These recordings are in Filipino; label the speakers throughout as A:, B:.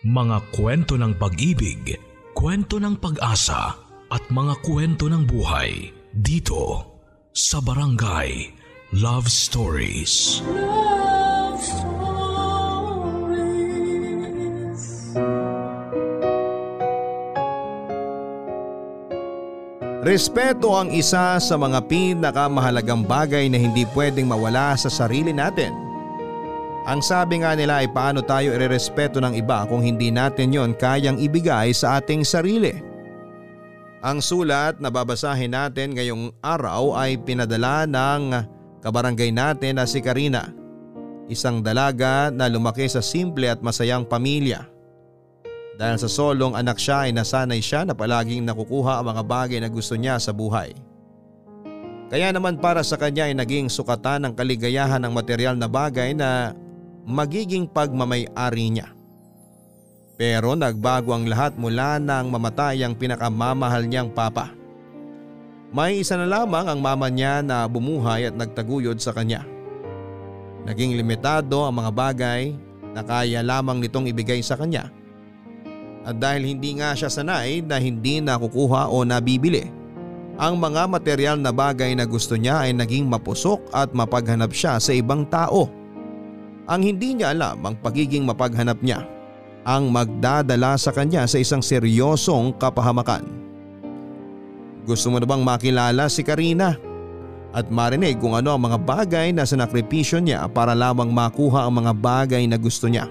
A: Mga kwento ng pag-ibig, kwento ng pag-asa at mga kwento ng buhay dito sa Barangay Love Stories.
B: Love Stories.
C: Respeto ang isa sa mga pinakamahalagang bagay na hindi pwedeng mawala sa sarili natin. Ang sabi nga nila ay paano tayo irerespeto ng iba kung hindi natin yon kayang ibigay sa ating sarili. Ang sulat na babasahin natin ngayong araw ay pinadala ng kabarangay natin na si Karina. Isang dalaga na lumaki sa simple at masayang pamilya. Dahil sa solong anak siya ay nasanay siya na palaging nakukuha ang mga bagay na gusto niya sa buhay. Kaya naman para sa kanya ay naging sukatan ng kaligayahan ng material na bagay na magiging pagmamay-ari niya. Pero nagbago ang lahat mula nang mamatay ang pinakamamahal niyang papa. May isa na lamang ang mama niya na bumuhay at nagtaguyod sa kanya. Naging limitado ang mga bagay na kaya lamang nitong ibigay sa kanya at dahil hindi nga siya sanay na hindi nakukuha o nabibili, ang mga material na bagay na gusto niya ay naging mapusok at mapaghanap siya sa ibang tao. Ang hindi niya alam ang pagiging mapaghanap niya ang magdadala sa kanya sa isang seryosong kapahamakan. Gusto mo na bang makilala si Karina? At marinig kung ano ang mga bagay na sinakripisyo niya para lamang makuha ang mga bagay na gusto niya.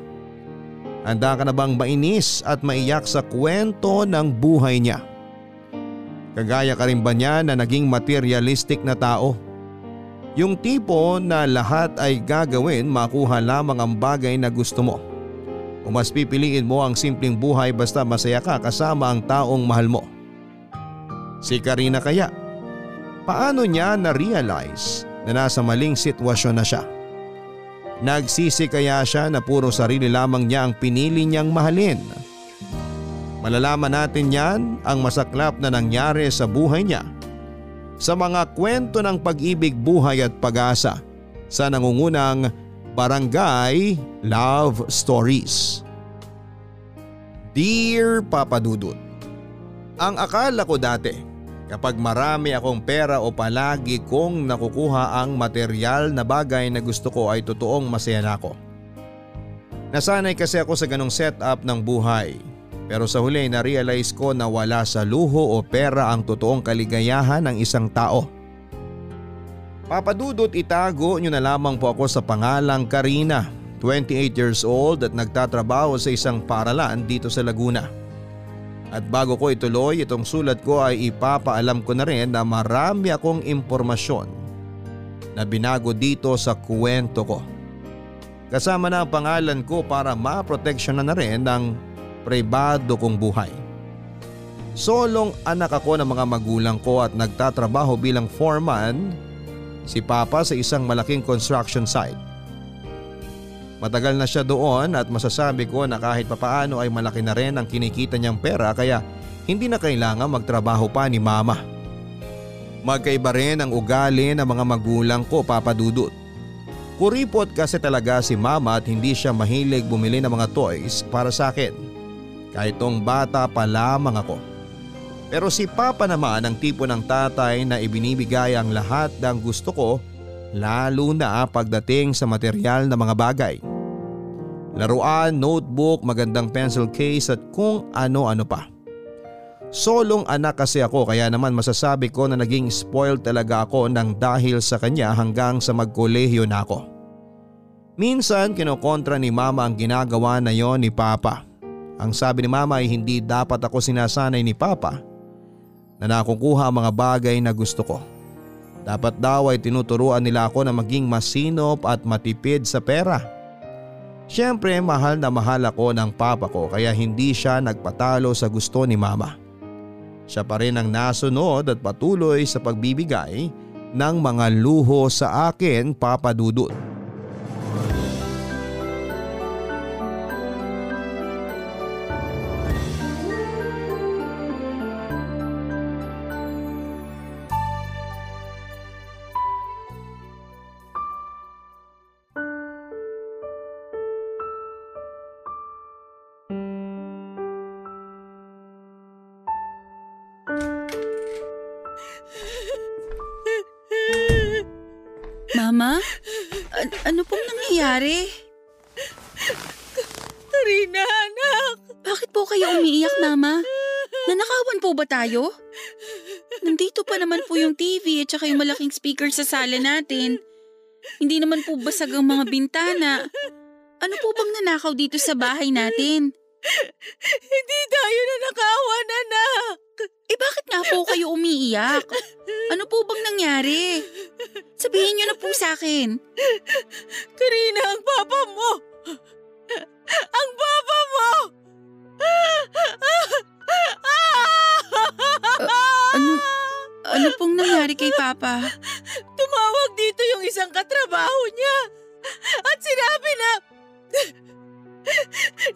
C: Handa ka na bang mainis at maiyak sa kwento ng buhay niya? Kagaya ka rin ba niya na naging materialistic na tao? Yung tipo na lahat ay gagawin makuha lamang ang bagay na gusto mo. O mas pipiliin mo ang simpleng buhay basta masaya ka kasama ang taong mahal mo. Si Karina kaya, paano niya na-realize na nasa maling sitwasyon na siya? Nagsisi kaya siya na puro sarili lamang niya ang pinili niyang mahalin. Malalaman natin yan ang masaklap na nangyari sa buhay niya sa mga kwento ng pag-ibig, buhay at pag-asa sa nangungunang Barangay Love Stories. Dear Papa Dudut, Ang akala ko dati Kapag marami akong pera o palagi kong nakukuha ang material na bagay na gusto ko ay totoong masaya na ako. Nasanay kasi ako sa ganong setup ng buhay. Pero sa huli na-realize ko na wala sa luho o pera ang totoong kaligayahan ng isang tao. Papadudot itago nyo na lamang po ako sa pangalang Karina, 28 years old at nagtatrabaho sa isang paralan dito sa Laguna. At bago ko ituloy itong sulat ko ay ipapaalam ko na rin na marami akong impormasyon na binago dito sa kuwento ko. Kasama na ang pangalan ko para maproteksyon na, rin ang pribado kong buhay. Solong anak ako ng mga magulang ko at nagtatrabaho bilang foreman si Papa sa isang malaking construction site. Matagal na siya doon at masasabi ko na kahit papaano ay malaki na rin ang kinikita niyang pera kaya hindi na kailangan magtrabaho pa ni mama. Magkaiba rin ang ugali ng mga magulang ko papadudot. Kuripot kasi talaga si mama at hindi siya mahilig bumili ng mga toys para sa akin. Kahit tong bata pa lamang ako. Pero si Papa naman ang tipo ng tatay na ibinibigay ang lahat ng gusto ko lalo na pagdating sa material na mga bagay. Laruan, notebook, magandang pencil case at kung ano-ano pa. Solong anak kasi ako kaya naman masasabi ko na naging spoiled talaga ako nang dahil sa kanya hanggang sa magkolehiyo na ako. Minsan kinokontra ni mama ang ginagawa na yon ni papa. Ang sabi ni mama ay hindi dapat ako sinasanay ni papa na nakukuha ang mga bagay na gusto ko. Dapat daw ay tinuturuan nila ako na maging masinop at matipid sa pera. Siyempre mahal na mahal ako ng papa ko kaya hindi siya nagpatalo sa gusto ni mama. Siya pa rin ang nasunod at patuloy sa pagbibigay ng mga luho sa akin papadudot.
D: Pong nangyayari?
B: Karina, anak!
D: Bakit po kayo umiiyak, Mama? Nanakawan po ba tayo? Nandito pa naman po yung TV at saka yung malaking speaker sa sala natin. Hindi naman po basag ang mga bintana. Ano po bang nanakaw dito sa bahay natin?
B: Hindi tayo nanakawan, anak!
D: Eh bakit nga po kayo umiiyak? Ano po bang nangyari? Sabihin niyo na po sa akin.
B: Karina, ang papa mo! Ang papa mo!
D: Ano, ano pong nangyari kay Papa?
B: Tumawag dito yung isang katrabaho niya. At sinabi na...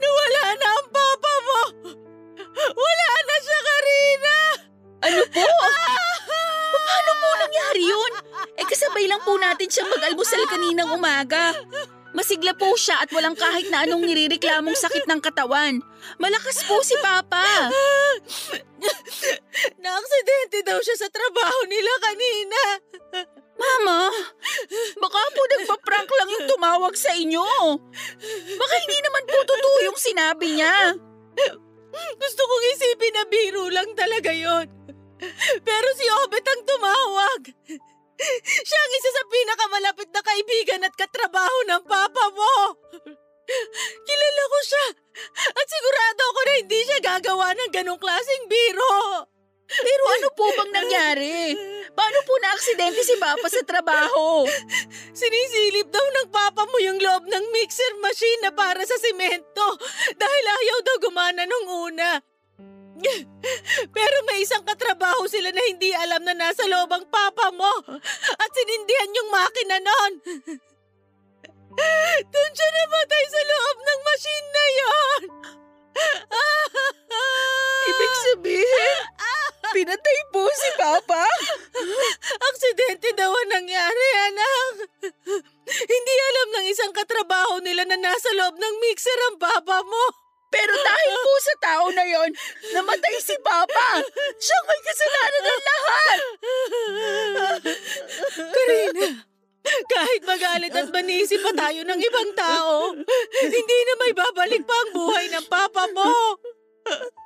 B: na wala na ang papa mo. Wala na siya, Karina.
D: Ano po? Paano po nangyari yun? Eh kasabay lang po natin siya mag-almusal kaninang umaga. Masigla po siya at walang kahit na anong nirereklamong sakit ng katawan. Malakas po si Papa.
B: Naaksidente daw siya sa trabaho nila kanina.
D: Mama, baka po nagpa-prank lang yung tumawag sa inyo. Baka hindi naman po totoo yung sinabi niya.
B: Gusto kong isipin na biro lang talaga yon. Pero si Obet ang tumawag. Siya ang isa sa pinakamalapit na kaibigan at katrabaho ng papa mo. Kilala ko siya at sigurado ako na hindi siya gagawa ng ganong klaseng biro.
D: Pero ano po bang nangyari? Paano po na-aksidente si Papa sa trabaho?
B: Sinisilip daw ng papa mo yung loob ng mixer machine na para sa simento dahil ayaw daw gumana nung una. Pero may isang katrabaho sila na hindi alam na nasa loob ang papa mo at sinindihan yung makina nun. Doon siya namatay sa loob ng machine na yon.
D: Ibig sabihin, pinatay po si Papa?
B: Aksidente daw ang nangyari, anak. Hindi alam ng isang katrabaho nila na nasa loob ng mixer ang papa mo.
D: Pero dahil po sa tao na yon, namatay si Papa. Siya may kasalanan ng lahat.
B: Karina, kahit magalit at manisi pa tayo ng ibang tao, hindi na may babalik pa ang buhay ng papa mo.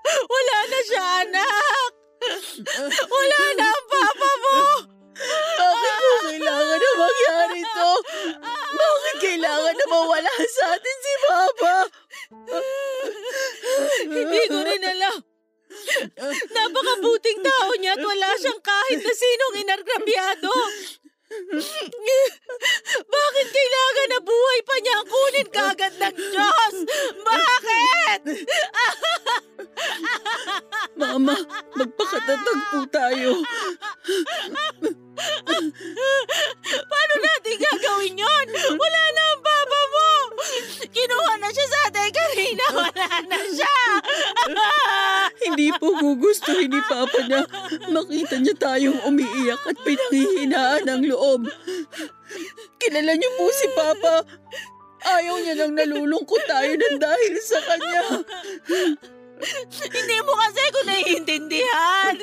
B: Wala na siya, anak. Wala na ang papa mo.
D: Bakit po kailangan na mangyari to? Bakit kailangan na mawala sa atin si Papa?
B: Hindi ko rin alam. Napakabuting tao niya at wala siyang kahit na sinong inargrabyado. Bakit kailangan na buhay pa niya ang kunin kagad ng Diyos? Bakit?
D: Mama, magpakatatag po tayo.
B: Paano natin gagawin yon? Wala na ang papa mo! Kinuha na siya sa atin, Karina! Wala na siya!
D: Hindi po gugustuhin ni Papa na makita niya tayong umiiyak at pinanghihinaan ang loob. Kilala niyo po si Papa. Ayaw niya nang nalulungkot tayo ng dahil sa kanya.
B: Hindi mo kasi ko naiintindihan!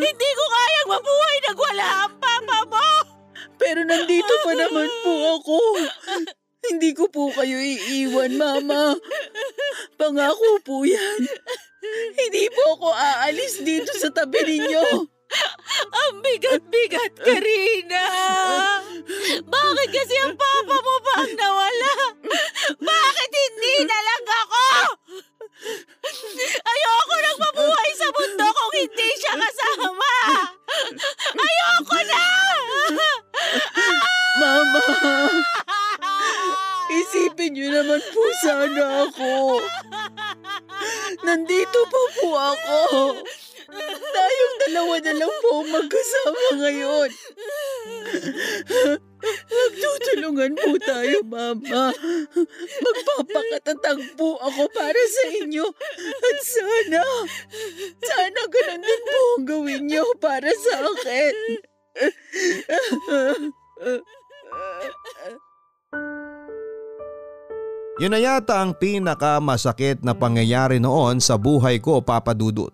B: Hindi ko kayang mabuhay nang wala ang papa mo!
D: Pero nandito pa naman po ako. Hindi ko po kayo iiwan, Mama. Pangako po yan. Hindi po ako aalis dito sa tabi ninyo.
B: Ang bigat-bigat, Karina!
C: Yun na yata ang pinakamasakit na pangyayari noon sa buhay ko, Papa Dudut.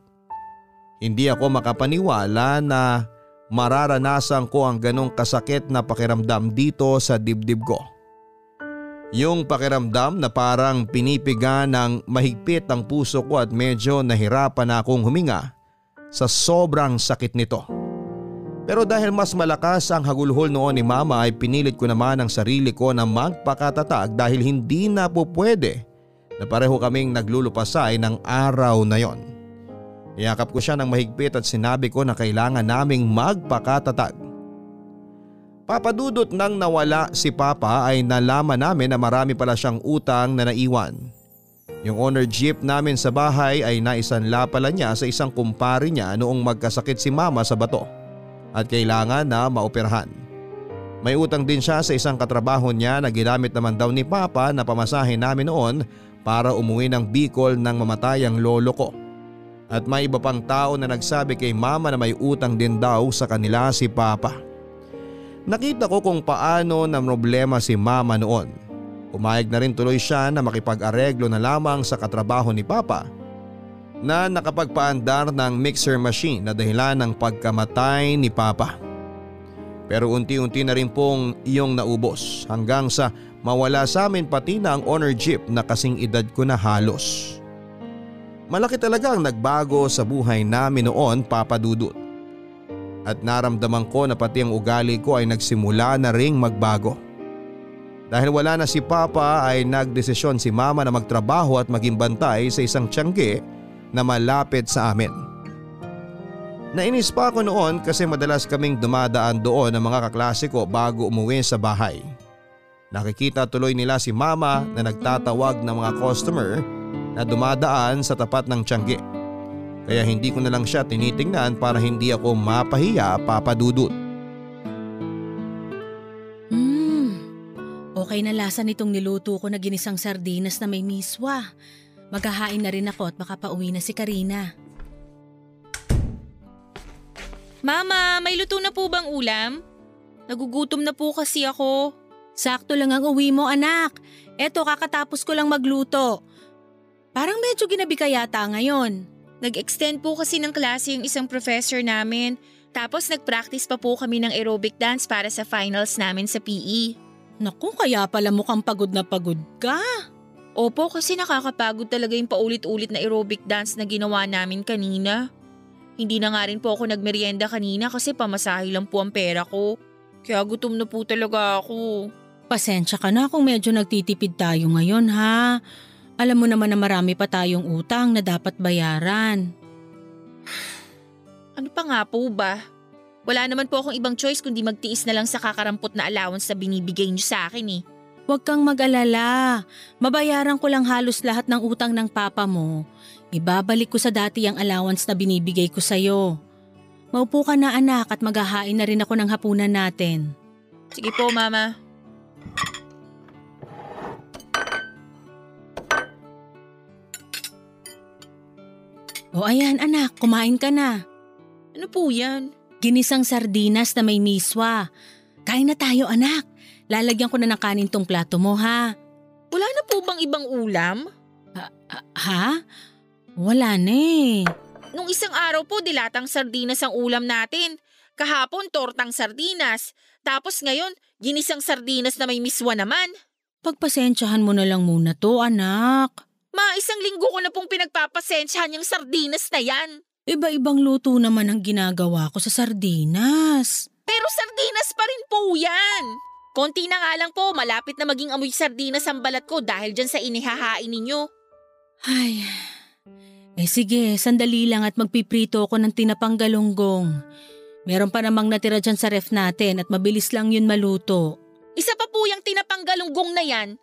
C: Hindi ako makapaniwala na mararanasan ko ang ganong kasakit na pakiramdam dito sa dibdib ko. Yung pakiramdam na parang pinipiga ng mahigpit ang puso ko at medyo nahirapan na akong huminga sa sobrang sakit nito. Pero dahil mas malakas ang hagulhol noon ni mama ay pinilit ko naman ang sarili ko na magpakatatag dahil hindi na po pwede na pareho kaming naglulupasay ng araw na yon. Niyakap ko siya ng mahigpit at sinabi ko na kailangan naming magpakatatag. Papadudot nang nawala si Papa ay nalaman namin na marami pala siyang utang na naiwan. Yung owner jeep namin sa bahay ay naisanla pala niya sa isang kumpare niya noong magkasakit si mama sa bato at kailangan na maoperahan. May utang din siya sa isang katrabaho niya na ginamit naman daw ni Papa na pamasahin namin noon para umuwi ng Bicol ng mamatayang lolo ko. At may iba pang tao na nagsabi kay mama na may utang din daw sa kanila si Papa. Nakita ko kung paano na problema si mama noon. Umayag na rin tuloy siya na makipag-areglo na lamang sa katrabaho ni Papa na nakapagpaandar ng mixer machine na dahilan ng pagkamatay ni Papa. Pero unti-unti na rin pong iyong naubos hanggang sa mawala sa amin pati na ang honor jeep na kasing edad ko na halos. Malaki talaga ang nagbago sa buhay namin noon Papa Dudut at naramdaman ko na pati ang ugali ko ay nagsimula na ring magbago. Dahil wala na si Papa ay nagdesisyon si Mama na magtrabaho at maging bantay sa isang tiyangge na malapit sa amin. Nainis pa ako noon kasi madalas kaming dumadaan doon ng mga kaklase ko bago umuwi sa bahay. Nakikita tuloy nila si Mama na nagtatawag ng mga customer na dumadaan sa tapat ng tiyangge. Kaya hindi ko na lang siya tinitingnan para hindi ako mapahiya papadudot.
D: Hmm, okay na lasa nitong niluto ko na ginisang sardinas na may miswa. Maghahain na rin ako at makapauwi na si Karina. Mama, may luto na po bang ulam? Nagugutom na po kasi ako. Sakto lang ang uwi mo anak. Eto kakatapos ko lang magluto. Parang medyo ginabi ka yata ngayon. Nag-extend po kasi ng klase yung isang professor namin. Tapos nag-practice pa po kami ng aerobic dance para sa finals namin sa PE. Naku, kaya pala mukhang pagod na pagod ka. Opo, kasi nakakapagod talaga yung paulit-ulit na aerobic dance na ginawa namin kanina. Hindi na nga rin po ako nagmerienda kanina kasi pamasahe lang po ang pera ko. Kaya gutom na po talaga ako. Pasensya ka na kung medyo nagtitipid tayo ngayon ha. Alam mo naman na marami pa tayong utang na dapat bayaran. Ano pa nga po ba? Wala naman po akong ibang choice kundi magtiis na lang sa kakarampot na allowance na binibigay niyo sa akin eh. Huwag kang mag-alala. Mabayaran ko lang halos lahat ng utang ng papa mo. Ibabalik ko sa dati ang allowance na binibigay ko sa'yo. Maupo ka na anak at maghahain na rin ako ng hapunan natin. Sige po mama. O ayan anak, kumain ka na. Ano po yan? Ginisang sardinas na may miswa. Kain na tayo anak. Lalagyan ko na ng kanin tong plato mo ha. Wala na po bang ibang ulam? Ha? ha? Wala na eh. Nung isang araw po dilatang sardinas ang ulam natin. Kahapon tortang sardinas. Tapos ngayon, ginisang sardinas na may miswa naman. Pagpasensyahan mo na lang muna to anak. Ma, isang linggo ko na pong pinagpapasensyahan yung sardinas na yan. Iba-ibang luto naman ang ginagawa ko sa sardinas. Pero sardinas pa rin po yan. Konti na nga lang po, malapit na maging amoy sardinas ang balat ko dahil dyan sa inihahain ninyo. Ay, eh sige, sandali lang at magpiprito ako ng tinapang galunggong. Meron pa namang natira dyan sa ref natin at mabilis lang yun maluto. Isa pa po yung tinapang galunggong na yan.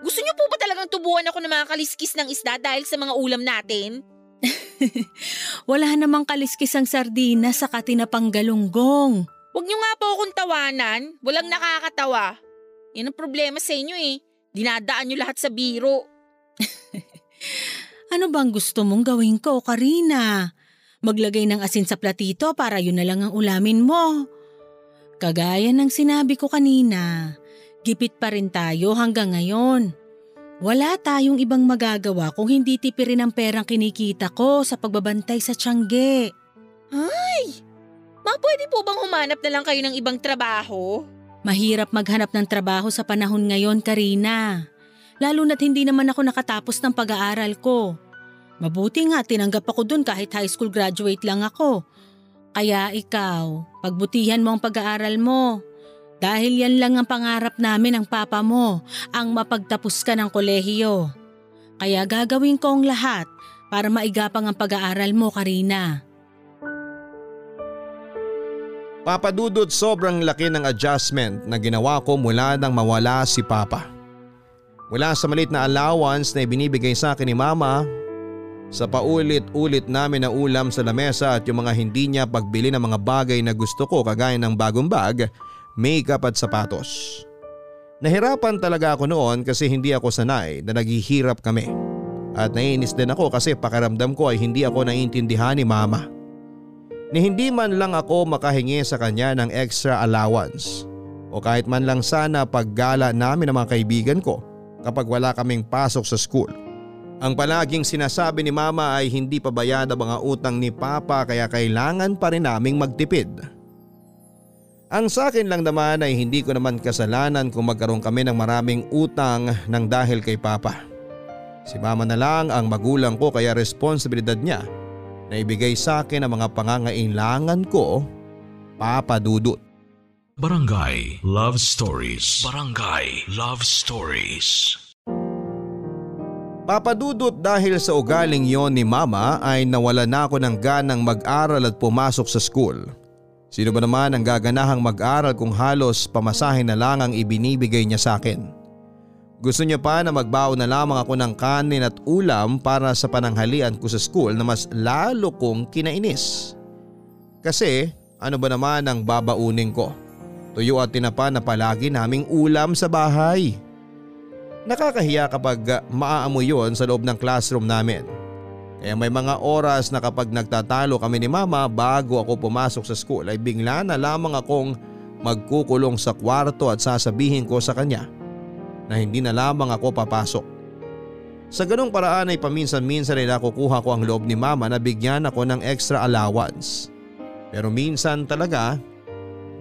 D: Gusto niyo po ba talagang tubuan ako ng mga kaliskis ng isda dahil sa mga ulam natin? Wala namang kaliskis ang sardinas sa katinapang galunggong. Huwag niyo nga po akong tawanan. Walang nakakatawa. Yan ang problema sa inyo eh. Dinadaan niyo lahat sa biro. ano bang gusto mong gawin ko, Karina? Maglagay ng asin sa platito para yun na lang ang ulamin mo. Kagaya ng sinabi ko kanina, Gipit pa rin tayo hanggang ngayon. Wala tayong ibang magagawa kung hindi tipirin ang perang kinikita ko sa pagbabantay sa tiyangge. Ay! Ma, pwede po bang humanap na lang kayo ng ibang trabaho?
E: Mahirap maghanap ng trabaho sa panahon ngayon, Karina. Lalo na't hindi naman ako nakatapos ng pag-aaral ko. Mabuti nga tinanggap ako dun kahit high school graduate lang ako. Kaya ikaw, pagbutihan mo ang pag-aaral mo. Dahil yan lang ang pangarap namin ng papa mo, ang mapagtapos ka ng kolehiyo. Kaya gagawin ko ang lahat para maigapang ang pag-aaral mo, Karina.
C: Papadudot sobrang laki ng adjustment na ginawa ko mula nang mawala si Papa. Mula sa malit na allowance na ibinibigay sa akin ni Mama, sa paulit-ulit namin na ulam sa lamesa at yung mga hindi niya pagbili ng mga bagay na gusto ko kagaya ng bagong bag, makeup at sapatos. Nahirapan talaga ako noon kasi hindi ako sanay na naghihirap kami. At naiinis din ako kasi pakiramdam ko ay hindi ako naiintindihan ni Mama ni hindi man lang ako makahingi sa kanya ng extra allowance o kahit man lang sana paggala namin ng mga kaibigan ko kapag wala kaming pasok sa school. Ang palaging sinasabi ni mama ay hindi pa bayad ang mga utang ni papa kaya kailangan pa rin naming magtipid. Ang sa akin lang naman ay hindi ko naman kasalanan kung magkaroon kami ng maraming utang ng dahil kay papa. Si mama na lang ang magulang ko kaya responsibilidad niya na ibigay sa akin ang mga pangangailangan ko, Papa Dudut.
A: Barangay Love Stories. Barangay Love Stories.
C: Papadudot dahil sa ugaling yon ni mama ay nawala na ako ng ganang mag-aral at pumasok sa school. Sino ba naman ang gaganahang mag-aral kung halos pamasahe na lang ang ibinibigay niya sa akin? Gusto niya pa na magbaon na lamang ako ng kanin at ulam para sa pananghalian ko sa school na mas lalo kong kinainis. Kasi ano ba naman ang babaunin ko? Tuyo at tinapa na palagi naming ulam sa bahay. Nakakahiya kapag maaamoy yon sa loob ng classroom namin. Kaya may mga oras na kapag nagtatalo kami ni mama bago ako pumasok sa school ay bigla na lamang akong magkukulong sa kwarto at sasabihin ko sa kanya na hindi na lamang ako papasok. Sa ganong paraan ay paminsan-minsan ay nakukuha ko ang loob ni mama na bigyan ako ng extra allowance. Pero minsan talaga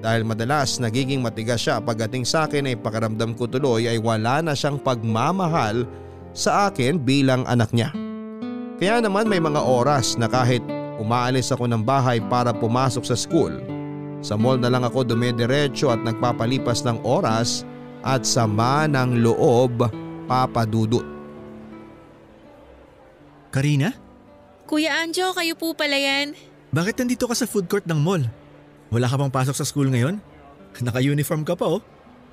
C: dahil madalas nagiging matigas siya pagdating sa akin ay pakaramdam ko tuloy ay wala na siyang pagmamahal sa akin bilang anak niya. Kaya naman may mga oras na kahit umaalis ako ng bahay para pumasok sa school, sa mall na lang ako dumediretso at nagpapalipas ng oras at sama ng loob papadudot.
F: Karina?
D: Kuya Anjo, kayo po pala yan.
F: Bakit nandito ka sa food court ng mall? Wala ka bang pasok sa school ngayon? Naka-uniform ka pa oh.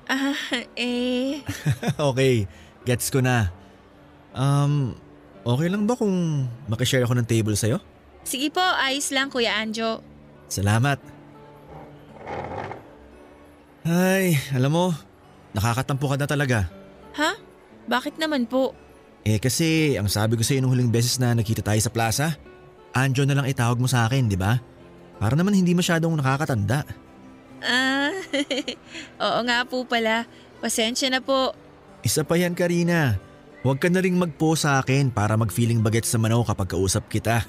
D: Ah, eh...
F: okay, gets ko na. Um, okay lang ba kung makishare ako ng table sa'yo?
D: Sige po, ayos lang Kuya Anjo.
F: Salamat. Ay, alam mo, Nakakatampo ka na talaga.
D: Ha? Bakit naman po?
F: Eh kasi ang sabi ko sa iyo nung huling beses na nakita tayo sa plaza, Anjo na lang itawag mo sa akin, di ba? Para naman hindi masyadong nakakatanda.
D: Ah, oo nga po pala. Pasensya na po.
F: Isa pa yan, Karina. Huwag ka na rin magpo sa akin para mag-feeling bagets sa manaw kapag kausap kita.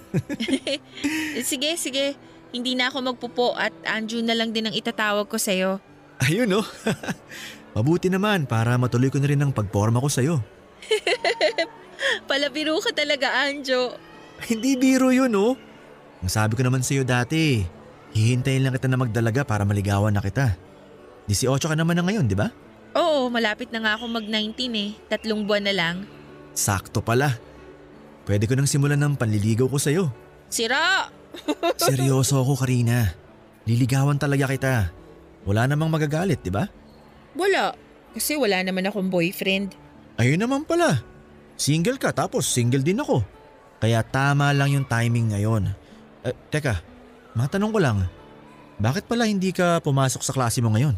D: sige, sige. Hindi na ako magpupo at Anjo na lang din ang itatawag ko sa'yo.
F: Ayun no. Mabuti naman para matuloy ko na rin ang pagporma ko sa'yo.
D: Palabiro ka talaga, Anjo.
F: Hindi biro yun, oh. Ang sabi ko naman sa'yo dati, hihintayin lang kita na magdalaga para maligawan na kita. 18 ka naman na ngayon, di ba?
D: Oo, malapit na nga ako mag-19 eh. Tatlong buwan na lang.
F: Sakto pala. Pwede ko nang simulan ng panliligaw ko sa'yo.
D: Sira!
F: Seryoso ako, Karina. Liligawan talaga kita. Wala namang magagalit, di ba?
D: Wala. Kasi wala naman akong boyfriend.
F: Ayun naman pala. Single ka tapos single din ako. Kaya tama lang yung timing ngayon. Eh, teka, matanong ko lang. Bakit pala hindi ka pumasok sa klase mo ngayon?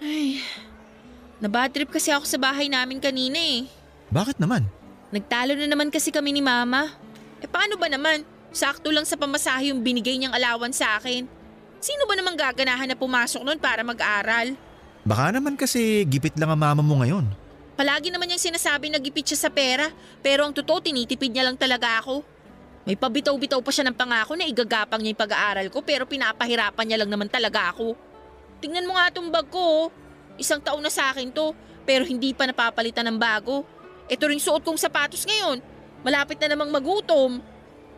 D: Ay, nabadrip kasi ako sa bahay namin kanina eh.
F: Bakit naman?
D: Nagtalo na naman kasi kami ni mama. Eh paano ba naman? Sakto lang sa pamasahe yung binigay niyang alawan sa akin. Sino ba naman gaganahan na pumasok nun para mag-aral?
F: Baka naman kasi gipit lang ang mama mo ngayon.
D: Palagi naman niyang sinasabi na gipit siya sa pera, pero ang totoo tinitipid niya lang talaga ako. May pabitaw-bitaw pa siya ng pangako na igagapang niya yung pag-aaral ko pero pinapahirapan niya lang naman talaga ako. Tingnan mo nga itong bag ko. oh. Isang taon na sa akin to pero hindi pa napapalitan ng bago. Ito ring suot kong sapatos ngayon. Malapit na namang magutom.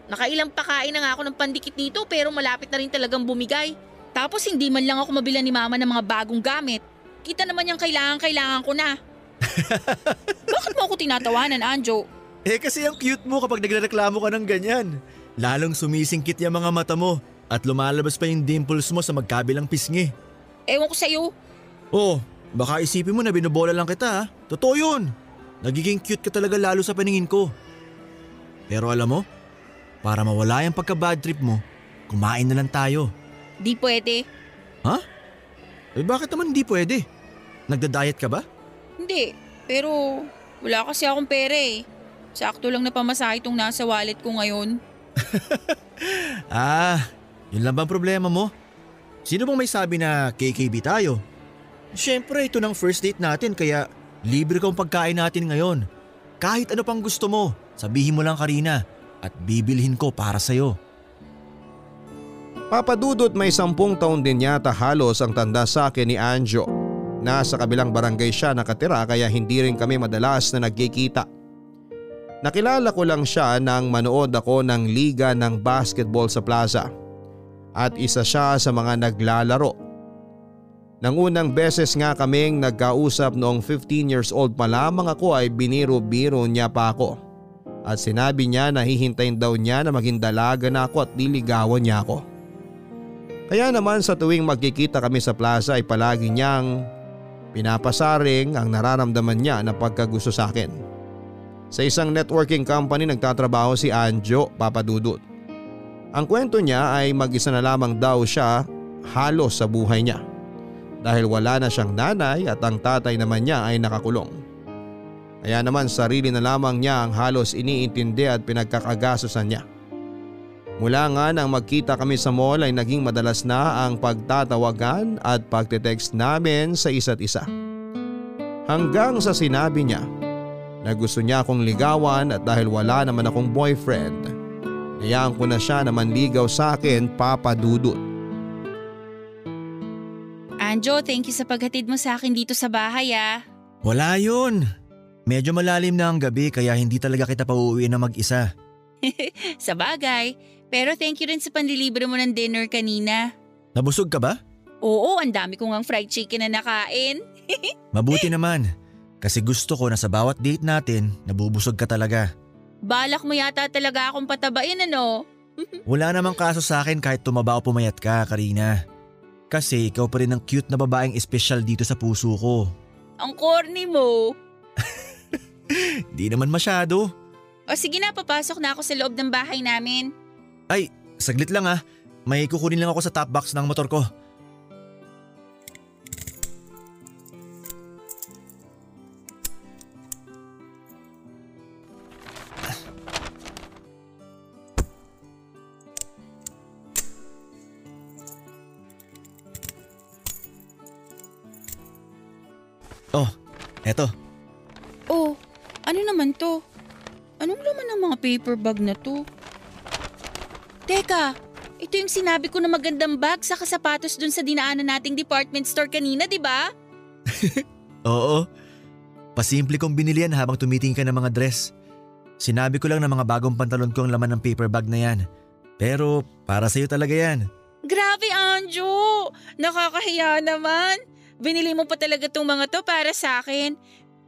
D: Nakailang pakain na nga ako ng pandikit nito pero malapit na rin talagang bumigay. Tapos hindi man lang ako mabila ni mama ng mga bagong gamit. Kita naman yung kailangan-kailangan ko na. Bakit mo ako tinatawanan, Anjo?
F: Eh kasi ang cute mo kapag nagrereklamo ka ng ganyan. Lalong sumisingkit yung mga mata mo at lumalabas pa yung dimples mo sa magkabilang pisngi.
D: Ewan ko sa'yo.
F: Oh, baka isipin mo na binubola lang kita ha. Totoo yun. Nagiging cute ka talaga lalo sa paningin ko. Pero alam mo, para mawala yung pagka-bad trip mo, kumain na lang tayo.
D: Di pwede.
F: Ha? Eh bakit naman hindi pwede? Nagda-diet ka ba?
D: Hindi. Pero wala kasi akong pera eh. Sakto lang na pamasahe itong nasa wallet ko ngayon.
F: Ah, yun lang bang problema mo? Sino bang may sabi na KKB tayo? Siyempre, ito ng first date natin kaya libre kang pagkain natin ngayon. Kahit ano pang gusto mo, sabihin mo lang Karina at bibilhin ko para sa'yo.
C: Papadudot may sampung taon din yata halos ang tanda sa akin ni Anjo. Nasa kabilang barangay siya nakatira kaya hindi rin kami madalas na nagkikita. Nakilala ko lang siya nang manood ako ng liga ng basketball sa plaza. At isa siya sa mga naglalaro. Nang unang beses nga kaming nagkausap noong 15 years old pa lamang ako ay biniro-biro niya pa ako. At sinabi niya na hihintayin daw niya na maging dalaga na ako at liligawan niya ako. Kaya naman sa tuwing magkikita kami sa plaza ay palagi niyang pinapasaring ang nararamdaman niya na pagkagusto sa akin. Sa isang networking company nagtatrabaho si Anjo Papadudut. Ang kwento niya ay mag-isa na lamang daw siya halos sa buhay niya. Dahil wala na siyang nanay at ang tatay naman niya ay nakakulong. Kaya naman sarili na lamang niya ang halos iniintindi at pinagkakagasosan niya. Mula nga nang magkita kami sa mall ay naging madalas na ang pagtatawagan at pagte-text namin sa isa't isa. Hanggang sa sinabi niya na gusto niya akong ligawan at dahil wala naman akong boyfriend, hayaan ko na siya na manligaw sa akin papadudot.
D: Anjo, thank you sa paghatid mo sa akin dito sa bahay ah.
F: Wala yun. Medyo malalim na ang gabi kaya hindi talaga kita pauuwi na mag-isa.
D: Sa bagay. Pero thank you rin sa panlilibre mo ng dinner kanina.
F: Nabusog ka ba?
D: Oo, ang dami kong ang fried chicken na nakain.
F: Mabuti naman. Kasi gusto ko na sa bawat date natin, nabubusog ka talaga.
D: Balak mo yata talaga akong patabain ano?
F: Wala namang kaso sa akin kahit tumaba o pumayat ka, Karina. Kasi ikaw pa rin ang cute na babaeng espesyal dito sa puso ko.
D: Ang corny mo.
F: Di naman masyado.
D: O sige na, papasok na ako sa loob ng bahay namin.
F: Ay, saglit lang ah. May kukunin lang ako sa top box ng motor ko. Oh, eto.
D: Oh, ano naman to? Anong laman ng mga paper bag na to? Teka, ito yung sinabi ko na magandang bag sa kasapatos dun sa dinaanan nating department store kanina, di ba?
F: Oo. Pasimple kong binili yan habang tumitingin ka ng mga dress. Sinabi ko lang na mga bagong pantalon ko ang laman ng paper bag na yan. Pero para sa'yo talaga yan.
D: Grabe, Anjo! Nakakahiya naman. Binili mo pa talaga tong mga to para sa akin.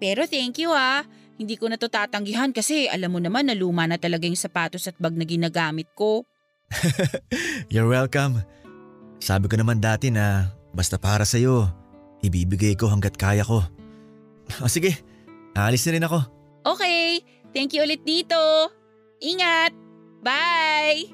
D: Pero thank you ah. Hindi ko na to tatanggihan kasi alam mo naman na luma na talaga yung sapatos at bag na ginagamit ko.
F: You're welcome. Sabi ko naman dati na basta para sa'yo, ibibigay ko hanggat kaya ko. O sige, aalis na rin ako.
D: Okay, thank you ulit dito. Ingat! Bye!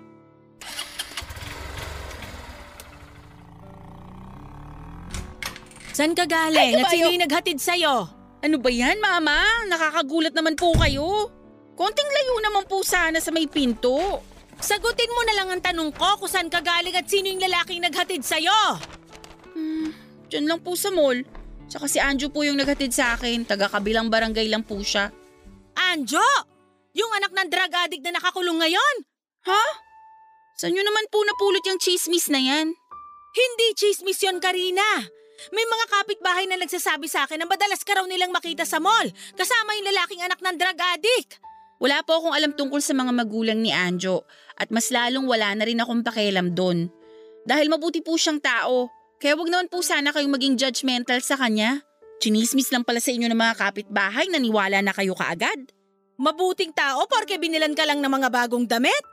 E: Saan ka galing
D: Ay,
E: at sino yung naghatid sa'yo?
D: Ano ba yan, Mama? Nakakagulat naman po kayo. Konting layo naman po sana sa may pinto.
E: Sagutin mo na lang ang tanong ko kung saan ka galing at sino yung lalaking naghatid sa'yo.
D: Hmm, dyan lang po sa mall. Tsaka si Anjo po yung naghatid sa akin. Taga kabilang barangay lang po siya.
E: Anjo! Yung anak ng drug addict na nakakulong ngayon?
D: Ha? Saan nyo naman po napulot yung chismis na yan?
E: Hindi chismis yon Karina. May mga kapitbahay na nagsasabi sa akin na madalas ka raw nilang makita sa mall, kasama yung lalaking anak ng drug addict.
D: Wala po akong alam tungkol sa mga magulang ni Anjo at mas lalong wala na rin akong pakialam doon. Dahil mabuti po siyang tao, kaya wag naman po sana kayong maging judgmental sa kanya. Chinismis lang pala sa inyo ng mga kapitbahay, naniwala na kayo kaagad.
E: Mabuting tao porque binilan ka lang ng mga bagong damit?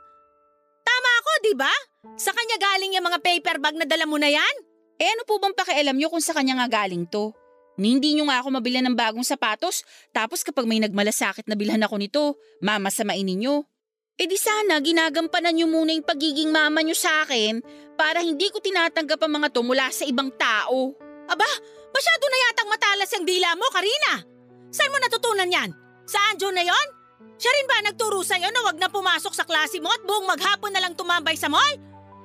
E: Tama ako, di ba? Sa kanya galing yung mga paper bag na dala mo na yan?
D: Eh ano po bang pakialam nyo kung sa kanya nga galing to? Ni hindi nyo nga ako mabilhan ng bagong sapatos, tapos kapag may nagmalasakit na bilhan ako nito, mamasamain ninyo. Eh di sana ginagampanan nyo muna yung pagiging mama nyo sa akin para hindi ko tinatanggap ang mga to mula sa ibang tao.
E: Aba, masyado na yatang matalas ang dila mo, Karina. Saan mo natutunan yan? Sa Anjo na yon? Siya rin ba nagturo sa'yo na wag na pumasok sa klase mo at buong maghapon na lang tumambay sa mall?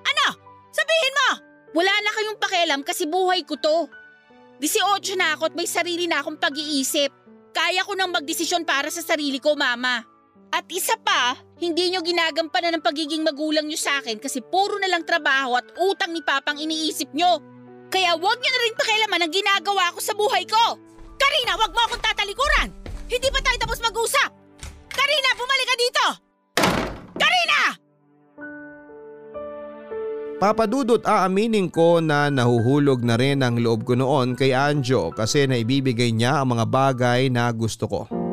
E: Ano? Sabihin mo!
D: Wala na kayong pakialam kasi buhay ko to. 18 na ako at may sarili na akong pag-iisip. Kaya ko nang magdesisyon para sa sarili ko, mama. At isa pa, hindi nyo ginagampanan ng pagiging magulang nyo sa akin kasi puro na lang trabaho at utang ni Papang iniisip nyo. Kaya wag nyo na rin pakialaman ang ginagawa ko sa buhay ko.
E: Karina, wag mo akong tatalikuran! Hindi pa tayo tapos mag-usap! Karina, bumalik ka dito! Karina!
C: Papadudot aaminin ko na nahuhulog na rin ang loob ko noon kay Anjo kasi naibibigay niya ang mga bagay na gusto ko.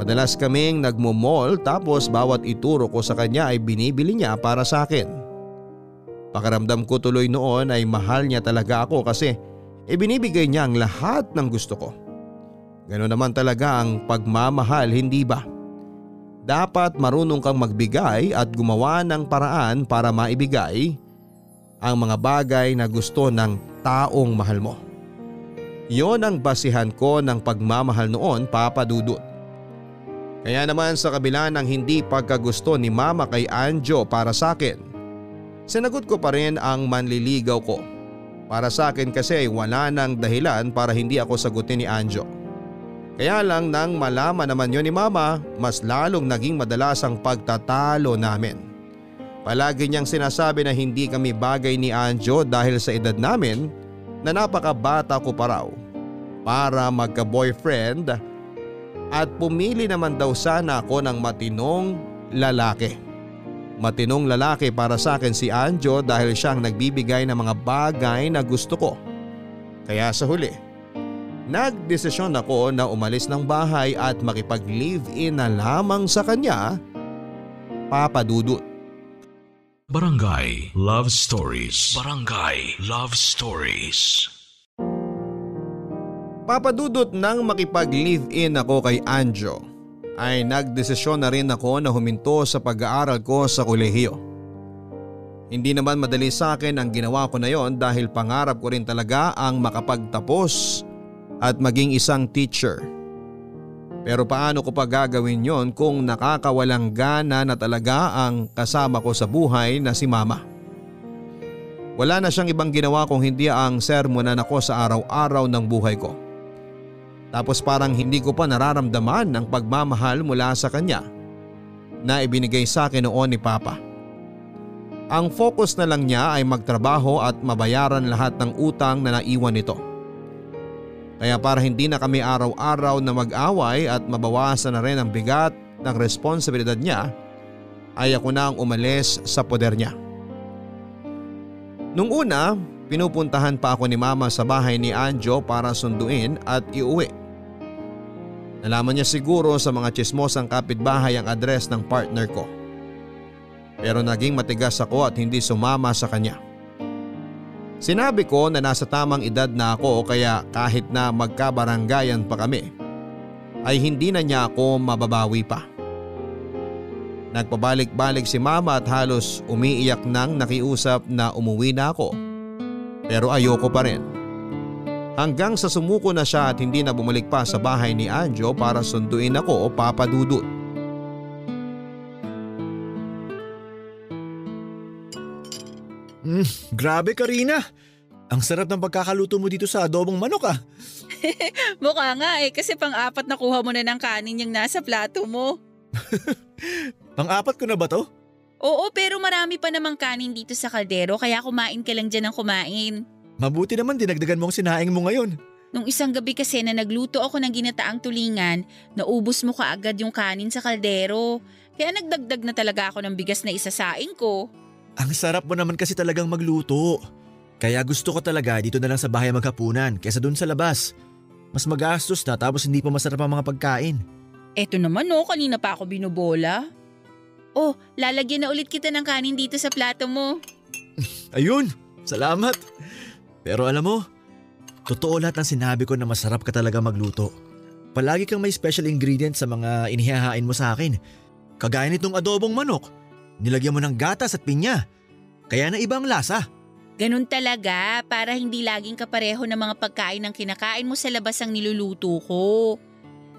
C: Madalas kaming nagmo-mall tapos bawat ituro ko sa kanya ay binibili niya para sa akin. Pakaramdam ko tuloy noon ay mahal niya talaga ako kasi ibinibigay niya ang lahat ng gusto ko. Ganoon naman talaga ang pagmamahal hindi ba? Dapat marunong kang magbigay at gumawa ng paraan para maibigay ang mga bagay na gusto ng taong mahal mo. Yon ang basihan ko ng pagmamahal noon papadudot. Kaya naman sa kabila ng hindi pagkagusto ni mama kay Anjo para sa akin, sinagot ko pa rin ang manliligaw ko. Para sa akin kasi wala nang dahilan para hindi ako sagutin ni Anjo. Kaya lang nang malaman naman yon ni mama, mas lalong naging madalas ang pagtatalo namin. Palagi niyang sinasabi na hindi kami bagay ni Anjo dahil sa edad namin na napakabata ko pa raw para magka-boyfriend at pumili naman daw sana ako ng matinong lalaki. Matinong lalaki para sa akin si Anjo dahil siyang nagbibigay ng mga bagay na gusto ko. Kaya sa huli, nagdesisyon ako na umalis ng bahay at makipag-live-in na lamang sa kanya, Papa Dudut.
A: Barangay Love Stories. Barangay Love Stories.
C: Papadudot nang makipag-live-in ako kay Anjo ay nagdesisyon na rin ako na huminto sa pag-aaral ko sa kolehiyo. Hindi naman madali sa akin ang ginawa ko na yon dahil pangarap ko rin talaga ang makapagtapos at maging isang teacher. Pero paano ko pa gagawin yon kung nakakawalang gana na talaga ang kasama ko sa buhay na si mama? Wala na siyang ibang ginawa kung hindi ang sermonan ako sa araw-araw ng buhay ko. Tapos parang hindi ko pa nararamdaman ang pagmamahal mula sa kanya na ibinigay sa akin noon ni Papa. Ang focus na lang niya ay magtrabaho at mabayaran lahat ng utang na naiwan nito. Kaya para hindi na kami araw-araw na mag-away at mabawasan na rin ang bigat ng responsibilidad niya, ay ako na ang umalis sa poder niya. Nung una, pinupuntahan pa ako ni mama sa bahay ni Anjo para sunduin at iuwi. Nalaman niya siguro sa mga chismosang kapitbahay ang address ng partner ko. Pero naging matigas ako at hindi sumama sa kanya. Sinabi ko na nasa tamang edad na ako kaya kahit na magkabaranggayan pa kami ay hindi na niya ako mababawi pa. Nagpabalik-balik si mama at halos umiiyak nang nakiusap na umuwi na ako. Pero ayoko pa rin. Hanggang sa sumuko na siya at hindi na bumalik pa sa bahay ni Anjo para sunduin ako o papadudot.
F: Mm, grabe Karina. Ang sarap ng pagkakaluto mo dito sa adobong manok ah.
D: Mukha nga eh kasi pang-apat nakuha mo na ng kanin yung nasa plato mo.
F: Pang-apat ko na ba to?
D: Oo, pero marami pa namang kanin dito sa kaldero kaya kumain ka lang dyan ng kumain.
F: Mabuti naman dinagdagan mo ang sinaing mo ngayon.
D: Nung isang gabi kasi na nagluto ako ng ginataang tulingan, naubos mo kaagad yung kanin sa kaldero. Kaya nagdagdag na talaga ako ng bigas na isasaing ko.
F: Ang sarap mo naman kasi talagang magluto. Kaya gusto ko talaga dito na lang sa bahay maghapunan kaysa dun sa labas. Mas magastos na tapos hindi pa masarap ang mga pagkain.
D: Eto naman oh, kanina pa ako binubola. Oh, lalagyan na ulit kita ng kanin dito sa plato mo.
F: Ayun, salamat. Pero alam mo, totoo lahat ng sinabi ko na masarap ka talaga magluto. Palagi kang may special ingredient sa mga inihahain mo sa akin. Kagaya nitong adobong manok. Nilagyan mo ng gatas at pinya. Kaya na ibang lasa.
D: Ganun talaga, para hindi laging kapareho ng mga pagkain ng kinakain mo sa labas ang niluluto ko.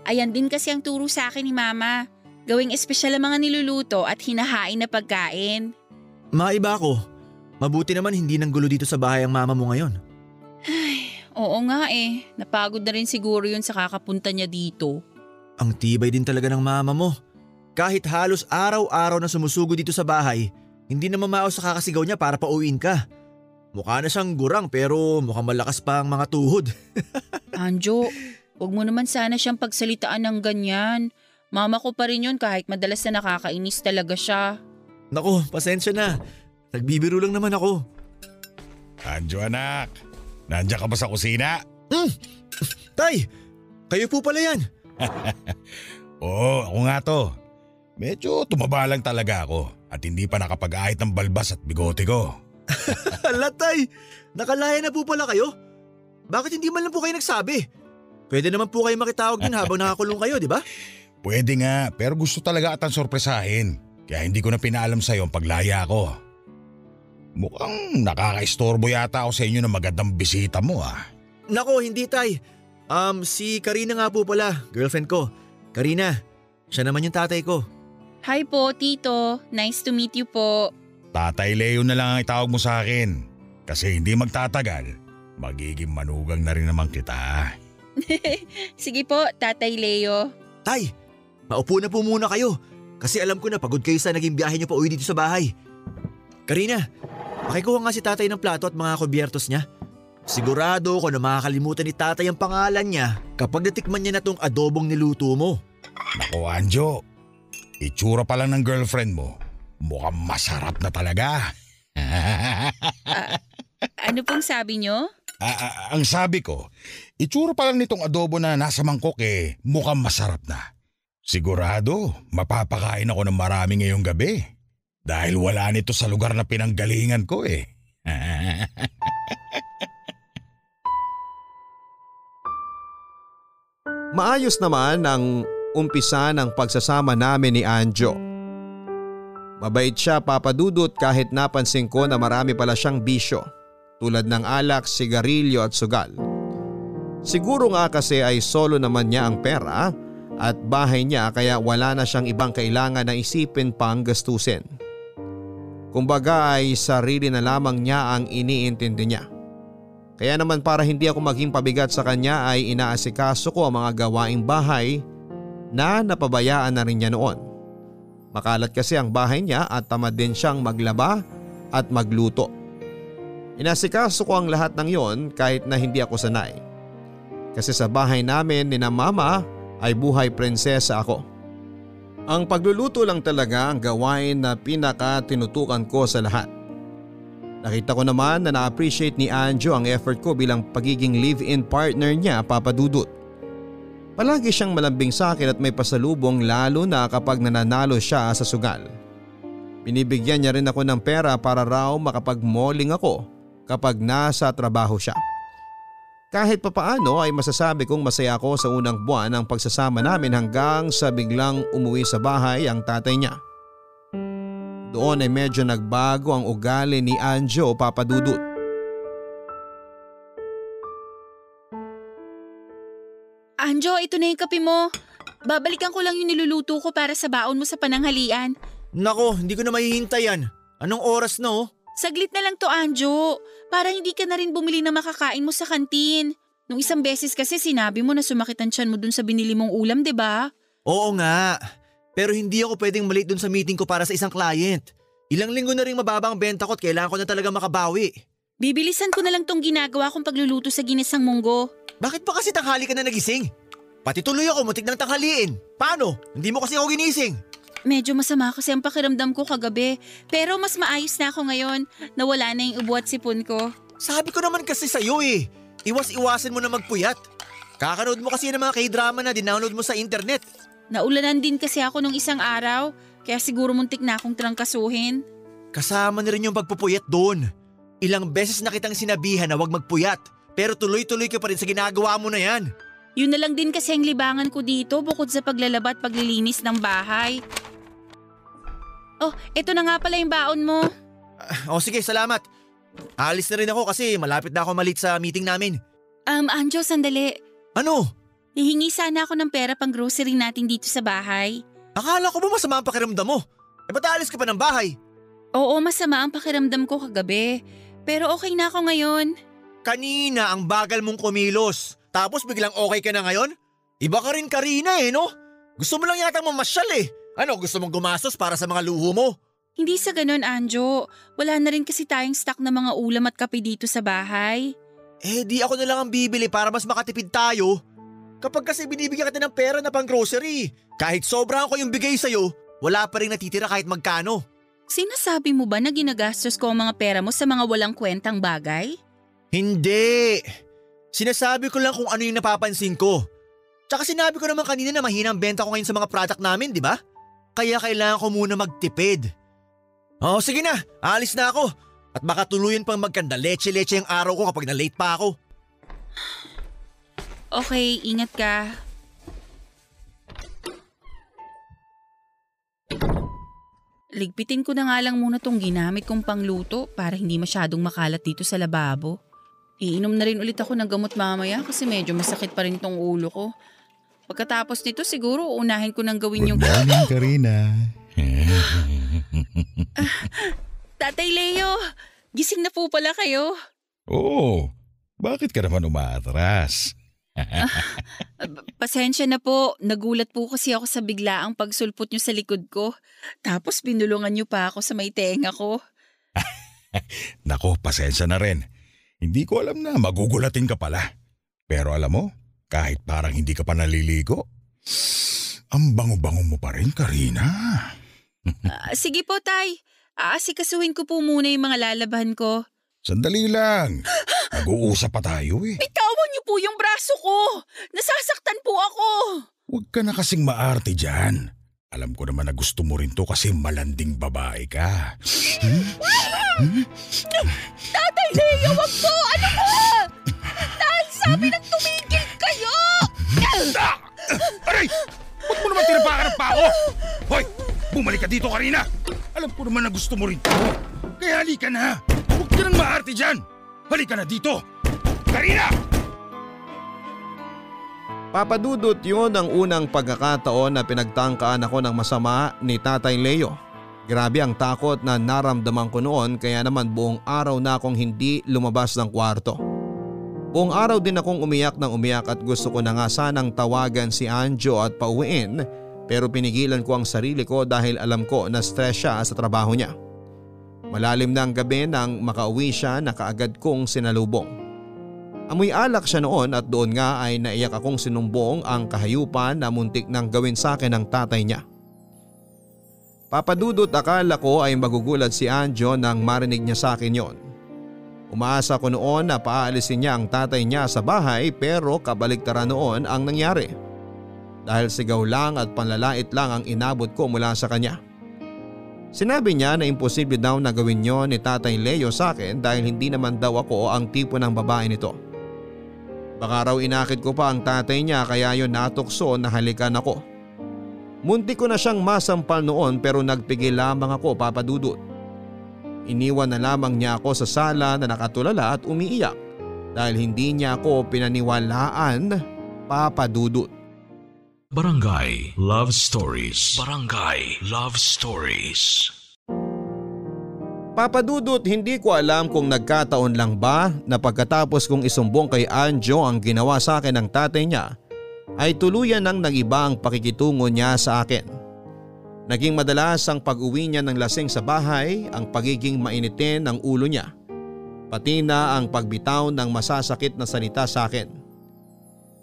D: Ayan din kasi ang turo sa akin ni Mama. Gawing espesyal ang mga niluluto at hinahain na pagkain.
F: Maiba ako. Mabuti naman hindi nang gulo dito sa bahay ang mama mo ngayon.
D: Oo nga eh, napagod na rin siguro yun sa kakapunta niya dito.
F: Ang tibay din talaga ng mama mo. Kahit halos araw-araw na sumusugo dito sa bahay, hindi na mamao sa kakasigaw niya para pauwiin ka. Mukha na siyang gurang pero mukhang malakas pa ang mga tuhod.
D: Anjo, huwag mo naman sana siyang pagsalitaan ng ganyan. Mama ko pa rin yun kahit madalas na nakakainis talaga siya.
F: Nako, pasensya na. Nagbibiro lang naman ako.
G: Anjo anak, nandiyan ka ba sa kusina?
F: Tay, kayo po pala yan.
G: Oo, ako nga to. Medyo tumaba lang talaga ako at hindi pa nakapag-ahit ng balbas at bigote ko.
F: Hala tay, nakalaya na po pala kayo? Bakit hindi man lang po kayo nagsabi? Pwede naman po kayo makitawag din habang nakakulong kayo, di ba?
G: Pwede nga, pero gusto talaga atang sorpresahin. Kaya hindi ko na pinaalam sa'yo ang paglaya ko. Mukhang nakaka-istorbo yata ako sa inyo ng magandang bisita mo ah.
F: Nako, hindi tay. Um, si Karina nga po pala, girlfriend ko. Karina, siya naman yung tatay ko.
D: Hi po, Tito. Nice to meet you po.
G: Tatay Leo na lang ang itawag mo sa akin. Kasi hindi magtatagal, magiging manugang na rin naman kita.
D: Sige po, Tatay Leo.
F: Tay, maupo na po muna kayo. Kasi alam ko na pagod kayo sa naging biyahe niyo pa uwi dito sa bahay. Karina, pakikuha nga si tatay ng plato at mga kubyertos niya. Sigurado ako na makakalimutan ni tatay ang pangalan niya kapag natikman niya na tong adobong niluto mo.
G: Nako Anjo, itsura pa lang ng girlfriend mo. Mukhang masarap na talaga.
D: Ano pong sabi nyo?
G: Ah, ah, ang sabi ko, itsura pa lang nitong adobo na nasa mangkok eh, mukhang masarap na. Sigurado, mapapakain ako ng marami ngayong gabi. Dahil wala nito sa lugar na pinanggalingan ko eh.
C: Maayos naman ang umpisa ng pagsasama namin ni Anjo. Mabait siya papadudot kahit napansin ko na marami pala siyang bisyo tulad ng alak, sigarilyo at sugal. Siguro nga kasi ay solo naman niya ang pera at bahay niya kaya wala na siyang ibang kailangan na isipin pang gastusin. Kumbaga ay sarili na lamang niya ang iniintindi niya. Kaya naman para hindi ako maging pabigat sa kanya ay inaasikaso ko ang mga gawaing bahay na napabayaan na rin niya noon. Makalat kasi ang bahay niya at tamad din siyang maglaba at magluto. Inasikaso ko ang lahat ng yon kahit na hindi ako sanay. Kasi sa bahay namin ni na mama ay buhay prinsesa ako. Ang pagluluto lang talaga ang gawain na pinaka tinutukan ko sa lahat. Nakita ko naman na na-appreciate ni Anjo ang effort ko bilang pagiging live-in partner niya papadudot. Palagi siyang malambing sa akin at may pasalubong lalo na kapag nananalo siya sa sugal. Binibigyan niya rin ako ng pera para raw makapag-malling ako kapag nasa trabaho siya. Kahit papaano ay masasabi kong masaya ako sa unang buwan ng pagsasama namin hanggang sa biglang umuwi sa bahay ang tatay niya. Doon ay medyo nagbago ang ugali ni Anjo papadudot.
D: Anjo, ito na yung kape mo. Babalikan ko lang yung niluluto ko para sa baon mo sa pananghalian.
F: Nako, hindi ko na mahihintay yan. Anong oras na oh?
D: Saglit na lang to, Anjo. Para hindi ka na rin bumili na makakain mo sa kantin. Nung isang beses kasi sinabi mo na sumakit ang tiyan mo dun sa binili mong ulam, 'di ba?
F: Oo nga. Pero hindi ako pwedeng malate dun sa meeting ko para sa isang client. Ilang linggo na rin mababa ang benta ko at kailangan ko na talaga makabawi.
D: Bibilisan ko na lang tong ginagawa kong pagluluto sa ginisang munggo.
F: Bakit pa kasi tanghali ka na nagising? Pati tuloy ako muntik ng tanghaliin. Paano? Hindi mo kasi ako ginising.
D: Medyo masama kasi ang pakiramdam ko kagabi. Pero mas maayos na ako ngayon. Nawala na yung ubo at sipon ko.
F: Sabi ko naman kasi sa'yo eh. Iwas-iwasin mo na magpuyat. Kakanood mo kasi ng mga k-drama na dinownload mo sa internet.
D: Naulanan din kasi ako nung isang araw. Kaya siguro muntik na akong trangkasuhin.
F: Kasama na rin yung pagpupuyat doon. Ilang beses na kitang sinabihan na huwag magpuyat. Pero tuloy-tuloy ka pa rin sa ginagawa mo na yan.
D: Yun na lang din kasi ang libangan ko dito bukod sa paglalaba at paglilinis ng bahay. Oh, eto na nga pala yung baon mo.
F: O sige, salamat. Alis na rin ako kasi malapit na ako malit sa meeting namin.
D: Um, Anjo, sandali.
F: Ano?
D: Hihingi sana ako ng pera pang grocery natin dito sa bahay.
F: Akala ko ba masama ang pakiramdam mo? E ba't aalis ka pa ng bahay?
D: Oo, masama ang pakiramdam ko kagabi. Pero okay na ako ngayon.
F: Kanina ang bagal mong kumilos. Tapos biglang okay ka na ngayon? Iba ka rin Karina eh, no? Gusto mo lang yata mamasyal eh. Ano, gusto mong gumastos para sa mga luho mo?
D: Hindi sa ganun, Anjo. Wala na rin kasi tayong stock na mga ulam at kape dito sa bahay.
F: Eh di ako na lang ang bibili para mas makatipid tayo. Kapag kasi binibigyan kita ng pera na pang grocery, kahit sobrang ko yung bigay sa'yo, wala pa rin natitira kahit magkano.
D: Sinasabi mo ba na ginagastos ko ang mga pera mo sa mga walang kwentang bagay?
F: Hindi! Sinasabi ko lang kung ano yung napapansin ko. Tsaka sinabi ko naman kanina na mahina ang benta ko ngayon sa mga product namin, di ba? Kaya kailangan ko muna magtipid. Oo, sige na. Alis na ako. At baka tuluyan pang magkanda leche-leche ang araw ko kapag na-late pa ako.
D: Okay, ingat ka. Ligpitin ko na nga lang muna tong ginamit kong pangluto para hindi masyadong makalat dito sa lababo. Iinom na rin ulit ako ng gamot mamaya kasi medyo masakit pa rin tong ulo ko. Pagkatapos nito siguro unahin ko nang gawin yung...
G: Good morning, Karina.
D: Tatay Leo, gising na po pala kayo.
G: Oo, bakit ka naman umaatras?
D: Pasensya na po, nagulat po kasi ako sa biglaang pagsulpot nyo sa likod ko. Tapos binulungan nyo pa ako sa may tenga ko.
G: Nako, pasensya na rin. Hindi ko alam na magugulatin ka pala. Pero alam mo, kahit parang hindi ka pa naliligo, ang bango-bango mo pa rin, Karina.
D: Ah, sige po, Tay. Aasikasuhin ko po muna yung mga lalaban ko.
G: Sandali lang. Nag-uusap pa tayo eh.
D: Bitawan niyo po yung braso ko! Nasasaktan po ako!
G: Huwag ka na kasing maarte dyan. Alam ko naman na gusto mo rin to kasi malanding babae ka.
D: Tatay Leo, wag po! Ano po? Dahil sabi ng tumigil kayo!
G: Ah! Aray! Ba't mo naman tinapakarap pa ako? Hoy! Bumalik ka dito, Karina! Alam ko naman na gusto mo rin to. Kaya halika na! Huwag ka nang maarte dyan! Halika na dito! Karina!
C: Papadudot yun ang unang pagkakataon na pinagtangkaan ako ng masama ni Tatay Leo. Grabe ang takot na naramdaman ko noon kaya naman buong araw na akong hindi lumabas ng kwarto. Buong araw din akong umiyak ng umiyak at gusto ko na nga sanang tawagan si Anjo at pauwiin pero pinigilan ko ang sarili ko dahil alam ko na stress siya sa trabaho niya. Malalim na ang gabi nang makauwi siya na kaagad kong sinalubong. Amoy alak siya noon at doon nga ay naiyak akong sinumbong ang kahayupan na muntik nang gawin sa akin ng tatay niya. Papadudot akala ko ay magugulat si Anjo nang marinig niya sa akin yon. Umaasa ko noon na paalisin niya ang tatay niya sa bahay pero kabaligtaran noon ang nangyari. Dahil sigaw lang at panlalait lang ang inabot ko mula sa kanya. Sinabi niya na imposible daw na gawin yon ni Tatay Leo sa akin dahil hindi naman daw ako ang tipo ng babae nito. Baka raw inakit ko pa ang tatay niya kaya yon natukso na halikan ako. Munti ko na siyang masampal noon pero nagpigil lamang ako papadudot. Iniwan na lamang niya ako sa sala na nakatulala at umiiyak dahil hindi niya ako pinaniwalaan papadudot.
A: Barangay Love Stories. Barangay Love Stories.
C: Papadudot hindi ko alam kung nagkataon lang ba na pagkatapos kong isumbong kay Anjo ang ginawa sa akin ng tatay niya ay tuluyan nang nagiba ang pakikitungo niya sa akin. Naging madalas ang pag-uwi niya ng lasing sa bahay, ang pagiging mainitin ng ulo niya, pati na ang pagbitaw ng masasakit na salita sa akin.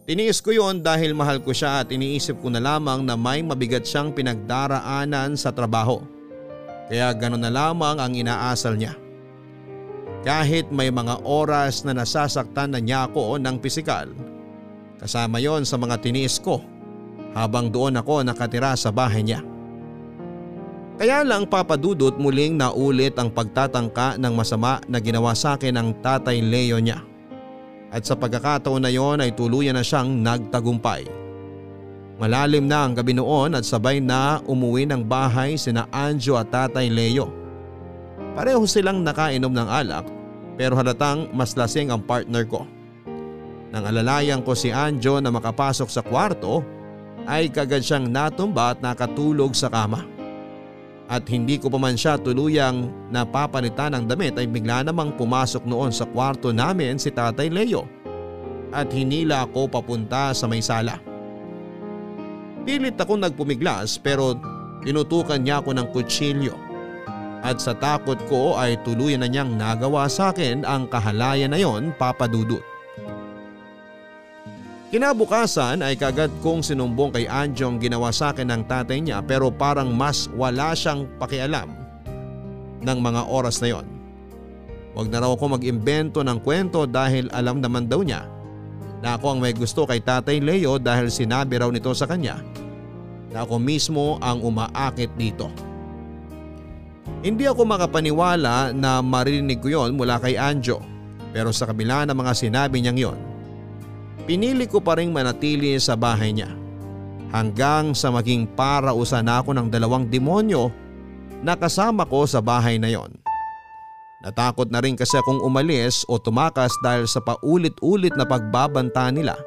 C: Tiniis ko yon dahil mahal ko siya at iniisip ko na lamang na may mabigat siyang pinagdaraanan sa trabaho. Kaya gano'n na lamang ang inaasal niya. Kahit may mga oras na nasasaktan na niya ako ng pisikal, kasama yon sa mga tiniis ko habang doon ako nakatira sa bahay niya. Kaya lang papadudot muling naulit ang pagtatangka ng masama na ginawa sa akin ng tatay Leo niya. At sa pagkakataon na yon ay tuluyan na siyang nagtagumpay. Malalim na ang gabi noon at sabay na umuwi ng bahay sina Anjo at tatay Leo. Pareho silang nakainom ng alak pero halatang mas lasing ang partner ko. Nang alalayan ko si Anjo na makapasok sa kwarto ay kagad siyang natumba at nakatulog sa kama at hindi ko pa man siya tuluyang napapalitan ng damit ay bigla namang pumasok noon sa kwarto namin si Tatay Leo at hinila ako papunta sa may sala. Pilit ako nagpumiglas pero tinutukan niya ako ng kutsilyo at sa takot ko ay tuluyan na niyang nagawa sa akin ang kahalayan na yon papadudot. Kinabukasan ay kagad kong sinumbong kay Anjo ang ginawa sa akin ng tatay niya pero parang mas wala siyang pakialam ng mga oras na yon. Huwag na raw ako mag-imbento ng kwento dahil alam naman daw niya na ako ang may gusto kay tatay Leo dahil sinabi raw nito sa kanya na ako mismo ang umaakit dito. Hindi ako makapaniwala na marinig ko yon mula kay Anjo pero sa kabila ng mga sinabi niyang yon Pinili ko pa rin manatili sa bahay niya hanggang sa maging parausan ako ng dalawang demonyo na kasama ko sa bahay na yon. Natakot na rin kasi akong umalis o tumakas dahil sa paulit-ulit na pagbabanta nila.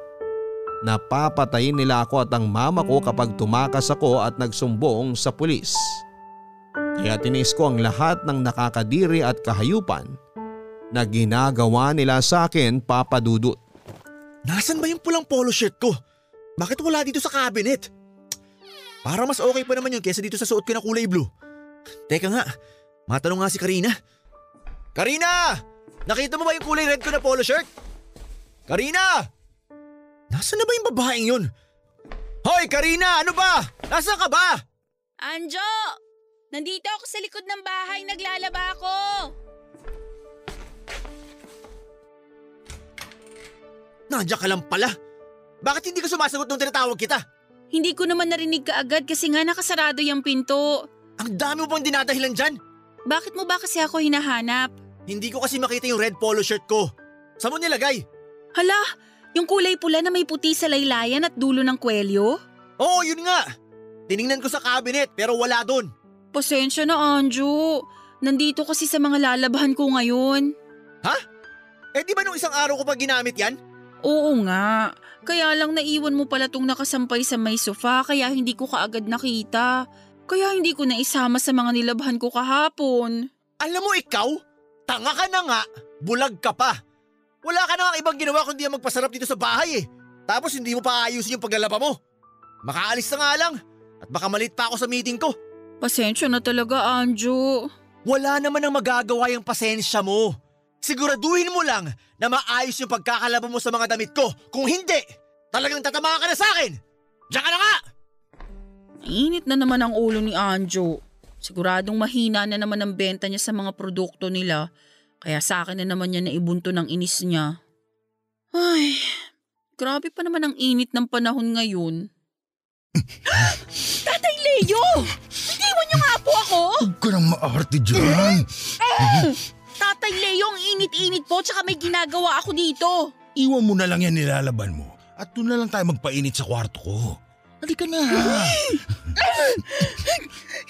C: Napapatayin nila ako at ang mama ko kapag tumakas ako at nagsumbong sa pulis. Kaya tinis ko ang lahat ng nakakadiri at kahayupan na ginagawa nila sa akin papadudot.
F: Nasaan ba yung pulang polo shirt ko? Bakit wala dito sa cabinet? Para mas okay pa naman yun kesa dito sa suot ko na kulay blue. Teka nga, matanong nga si Karina. Karina! Nakita mo ba yung kulay red ko na polo shirt? Karina! Nasaan na ba yung babaeng yun? Hoy Karina, ano ba? Nasaan ka ba?
D: Anjo! Nandito ako sa likod ng bahay, naglalaba ako.
F: Nandiyan ka lang pala. Bakit hindi ka sumasagot nung tinatawag kita?
D: Hindi ko naman narinig ka agad kasi nga nakasarado yung pinto.
F: Ang dami mo pang dinadahilan dyan.
D: Bakit mo ba kasi ako hinahanap?
F: Hindi ko kasi makita yung red polo shirt ko. Saan mo nilagay?
D: Hala, yung kulay pula na may puti sa laylayan at dulo ng kwelyo?
F: Oo, yun nga. Tiningnan ko sa cabinet pero wala doon.
D: Pasensya na, Anju. Nandito kasi sa mga lalabahan ko ngayon.
F: Ha? Eh di ba nung isang araw ko pa ginamit yan?
D: Oo nga. Kaya lang naiwan mo pala tong nakasampay sa may sofa kaya hindi ko kaagad nakita. Kaya hindi ko na isama sa mga nilabhan ko kahapon.
F: Alam mo ikaw, tanga ka na nga, bulag ka pa. Wala ka na nga ibang ginawa kundi ang magpasarap dito sa bahay eh. Tapos hindi mo pa ayusin yung paglalaba mo. Makaalis na nga lang at baka malit pa ako sa meeting ko.
D: Pasensya na talaga, Anjo.
F: Wala naman ang magagawa yung pasensya mo. Siguraduhin mo lang na maayos yung pagkakalaba mo sa mga damit ko. Kung hindi, talagang tatama ka na sa akin. Diyan ka na nga!
D: Init na naman ang ulo ni Anjo. Siguradong mahina na naman ang benta niya sa mga produkto nila. Kaya sa akin na naman niya naibunto ng inis niya. Ay, grabe pa naman ang init ng panahon ngayon. Tatay Leo! Iwan niyo nga po ako!
G: Huwag ka nang maarte dyan.
D: Tatay Leo, ang init-init po tsaka may ginagawa ako dito.
G: Iwan mo na lang yan nilalaban mo at doon na lang tayo magpainit sa kwarto ko. Halika na.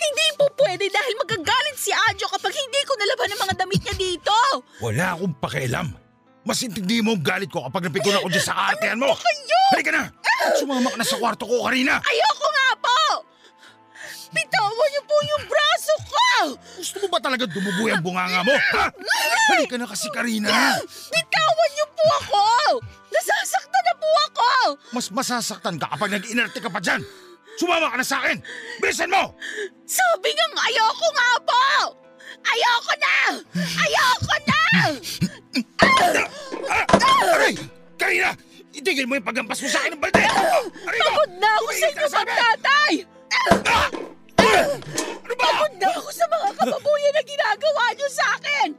D: Hindi po pwede dahil magagalit si Anjo kapag hindi ko nalaban ang mga damit niya dito.
G: Wala akong pakialam. Mas intindi mo ang galit ko kapag napikon ako dyan sa kaartehan mo. Halika na. Sumama ka na sa kwarto ko, Karina.
D: Ayoko nga po! Bitawan niyo po yung braso ko!
G: Gusto mo ba talaga dumugoy ang bunganga mo? Ha? Halika na kasi, Karina.
D: Bitawan niyo po ako! Nasasaktan na po ako!
G: Mas masasaktan ka kapag nag-inerte ka pa dyan. Sumama ka na sa akin! Bilisan mo!
B: Sabi nga ayoko nga po! Ayoko na! Ayoko na!
G: Aray! Karina! Itigil mo yung paggampas mo sa akin ng balde!
B: Pagod na ako sa inyo!
G: Ah! Ano ba?
B: Pagod na ako sa mga kababuyan na ginagawa niyo sa akin!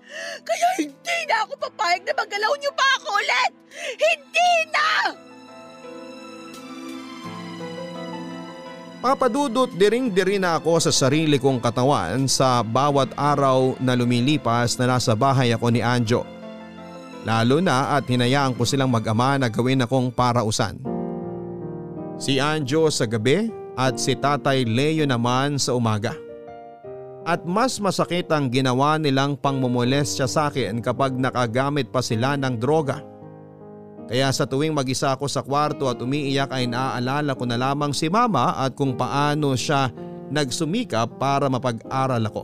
B: Kaya hindi na ako papayag na magalaw niyo pa ako ulit! Hindi na!
C: Papadudot diring-diri na ako sa sarili kong katawan sa bawat araw na lumilipas na nasa bahay ako ni Anjo. Lalo na at hinayaan ko silang mag-ama na gawin akong parausan. Si Anjo sa gabi at si Tatay Leo naman sa umaga. At mas masakit ang ginawa nilang pangmumolestya sa akin kapag nakagamit pa sila ng droga. Kaya sa tuwing mag-isa ako sa kwarto at umiiyak ay naaalala ko na lamang si mama at kung paano siya nagsumikap para mapag-aral ako.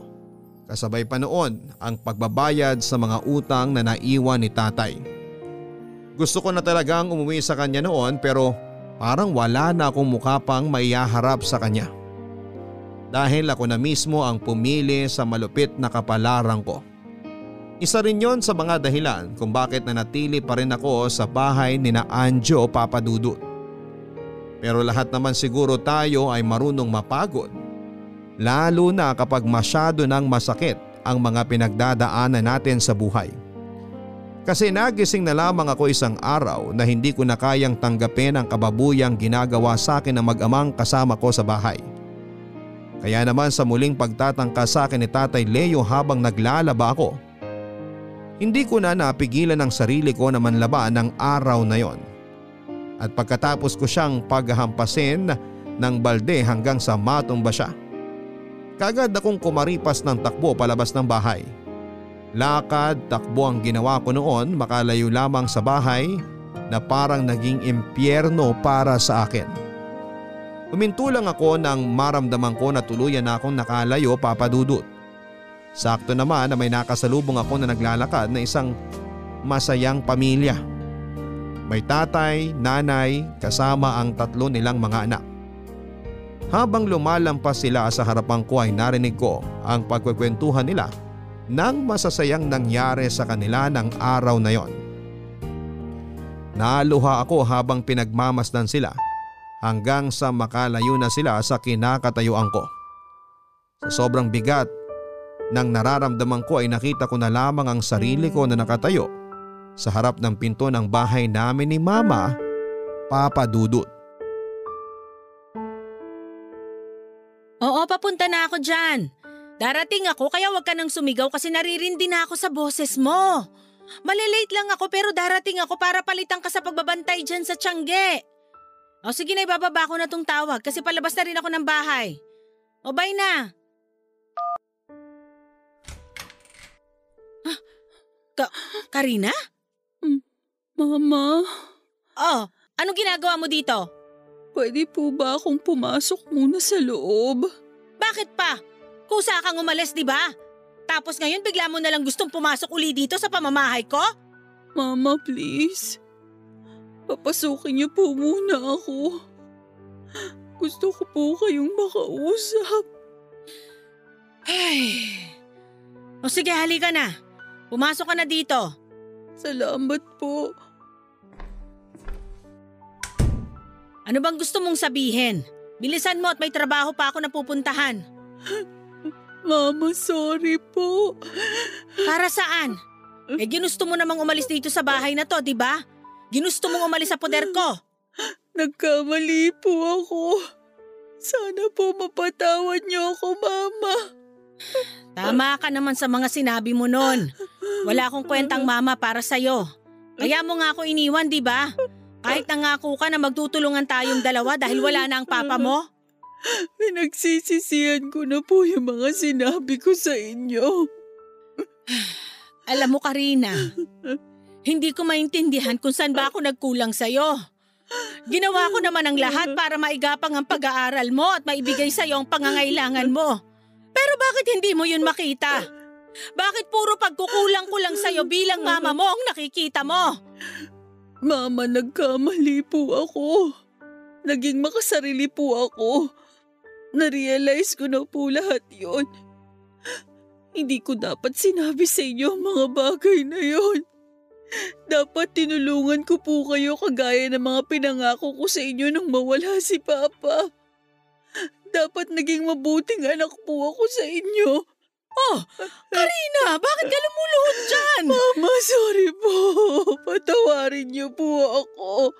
C: Kasabay pa noon ang pagbabayad sa mga utang na naiwan ni tatay. Gusto ko na talagang umuwi sa kanya noon pero parang wala na akong mukha pang maiyaharap sa kanya. Dahil ako na mismo ang pumili sa malupit na kapalaran ko. Isa rin yon sa mga dahilan kung bakit nanatili pa rin ako sa bahay ni na Anjo Papadudut. Pero lahat naman siguro tayo ay marunong mapagod. Lalo na kapag masyado nang masakit ang mga pinagdadaanan natin sa buhay. Kasi nagising na lamang ako isang araw na hindi ko na kayang tanggapin ang kababuyang ginagawa sa akin ng mag-amang kasama ko sa bahay. Kaya naman sa muling pagtatangka sa akin ni Tatay Leo habang naglalaba ako, hindi ko na napigilan ang sarili ko na manlaban ng araw na yon. At pagkatapos ko siyang paghahampasin ng balde hanggang sa matumba siya. Kagad akong kumaripas ng takbo palabas ng bahay. Lakad, takbo ang ginawa ko noon makalayo lamang sa bahay na parang naging impyerno para sa akin. Huminto lang ako nang maramdaman ko na tuluyan na akong nakalayo papadudot. Sakto naman na may nakasalubong ako na naglalakad na isang masayang pamilya. May tatay, nanay, kasama ang tatlo nilang mga anak. Habang lumalampas sila sa harapan ko ay narinig ko ang pagkwekwentuhan nila ng masasayang nangyari sa kanila ng araw na yon. Naluha ako habang pinagmamasdan sila hanggang sa makalayo na sila sa kinakatayuan ko. Sa sobrang bigat nang nararamdaman ko ay nakita ko na lamang ang sarili ko na nakatayo sa harap ng pinto ng bahay namin ni Mama, Papa Dudut.
E: Oo, papunta na ako dyan. Darating ako kaya wag ka nang sumigaw kasi naririndi na ako sa boses mo. Malilate lang ako pero darating ako para palitan ka sa pagbabantay dyan sa Tiangge. O sige na ibababa ko na tong tawag kasi palabas na rin ako ng bahay. O bye na. Ka- Karina?
D: Mama,
E: Oh, anong ginagawa mo dito?
D: pwede po ba akong pumasok muna sa loob?
E: Bakit pa? Kusa kang umalis, di ba? Tapos ngayon bigla mo na lang gustong pumasok uli dito sa pamamahay ko?
D: Mama, please. Papasukin niyo po muna ako. Gusto ko po kayong makausap.
E: Ay. O sige, halika na. Pumasok ka na dito.
D: Salamat po.
E: Ano bang gusto mong sabihin? Bilisan mo at may trabaho pa ako na pupuntahan.
D: Mama, sorry po.
E: Para saan? Eh ginusto mo namang umalis dito sa bahay na to, di ba? Ginusto mong umalis sa poder ko.
D: Nagkamali po ako. Sana po mapatawad niyo ako, Mama.
E: Tama ka naman sa mga sinabi mo noon. Wala akong kwentang mama para sa'yo. Kaya mo nga ako iniwan, di ba? Kahit nangako ka na magtutulungan tayong dalawa dahil wala na ang papa mo.
D: Pinagsisisihan ko na po yung mga sinabi ko sa inyo.
E: Alam mo, Karina, hindi ko maintindihan kung saan ba ako nagkulang sa'yo. Ginawa ko naman ang lahat para maigapang ang pag-aaral mo at maibigay sa'yo ang pangangailangan mo. Pero bakit hindi mo yun makita? Bakit puro pagkukulang ko lang sa'yo bilang mama mo ang nakikita mo?
D: Mama, nagkamali po ako. Naging makasarili po ako.
H: Narealize ko na po lahat yon. Hindi ko dapat sinabi sa inyo ang mga bagay na yon. Dapat tinulungan ko po kayo kagaya ng mga pinangako ko sa inyo nang mawala si Papa. Dapat naging mabuting anak po ako sa inyo.
E: Oh, Karina, bakit ka lumuluhod dyan?
H: Mama, sorry po. Patawarin niyo po ako.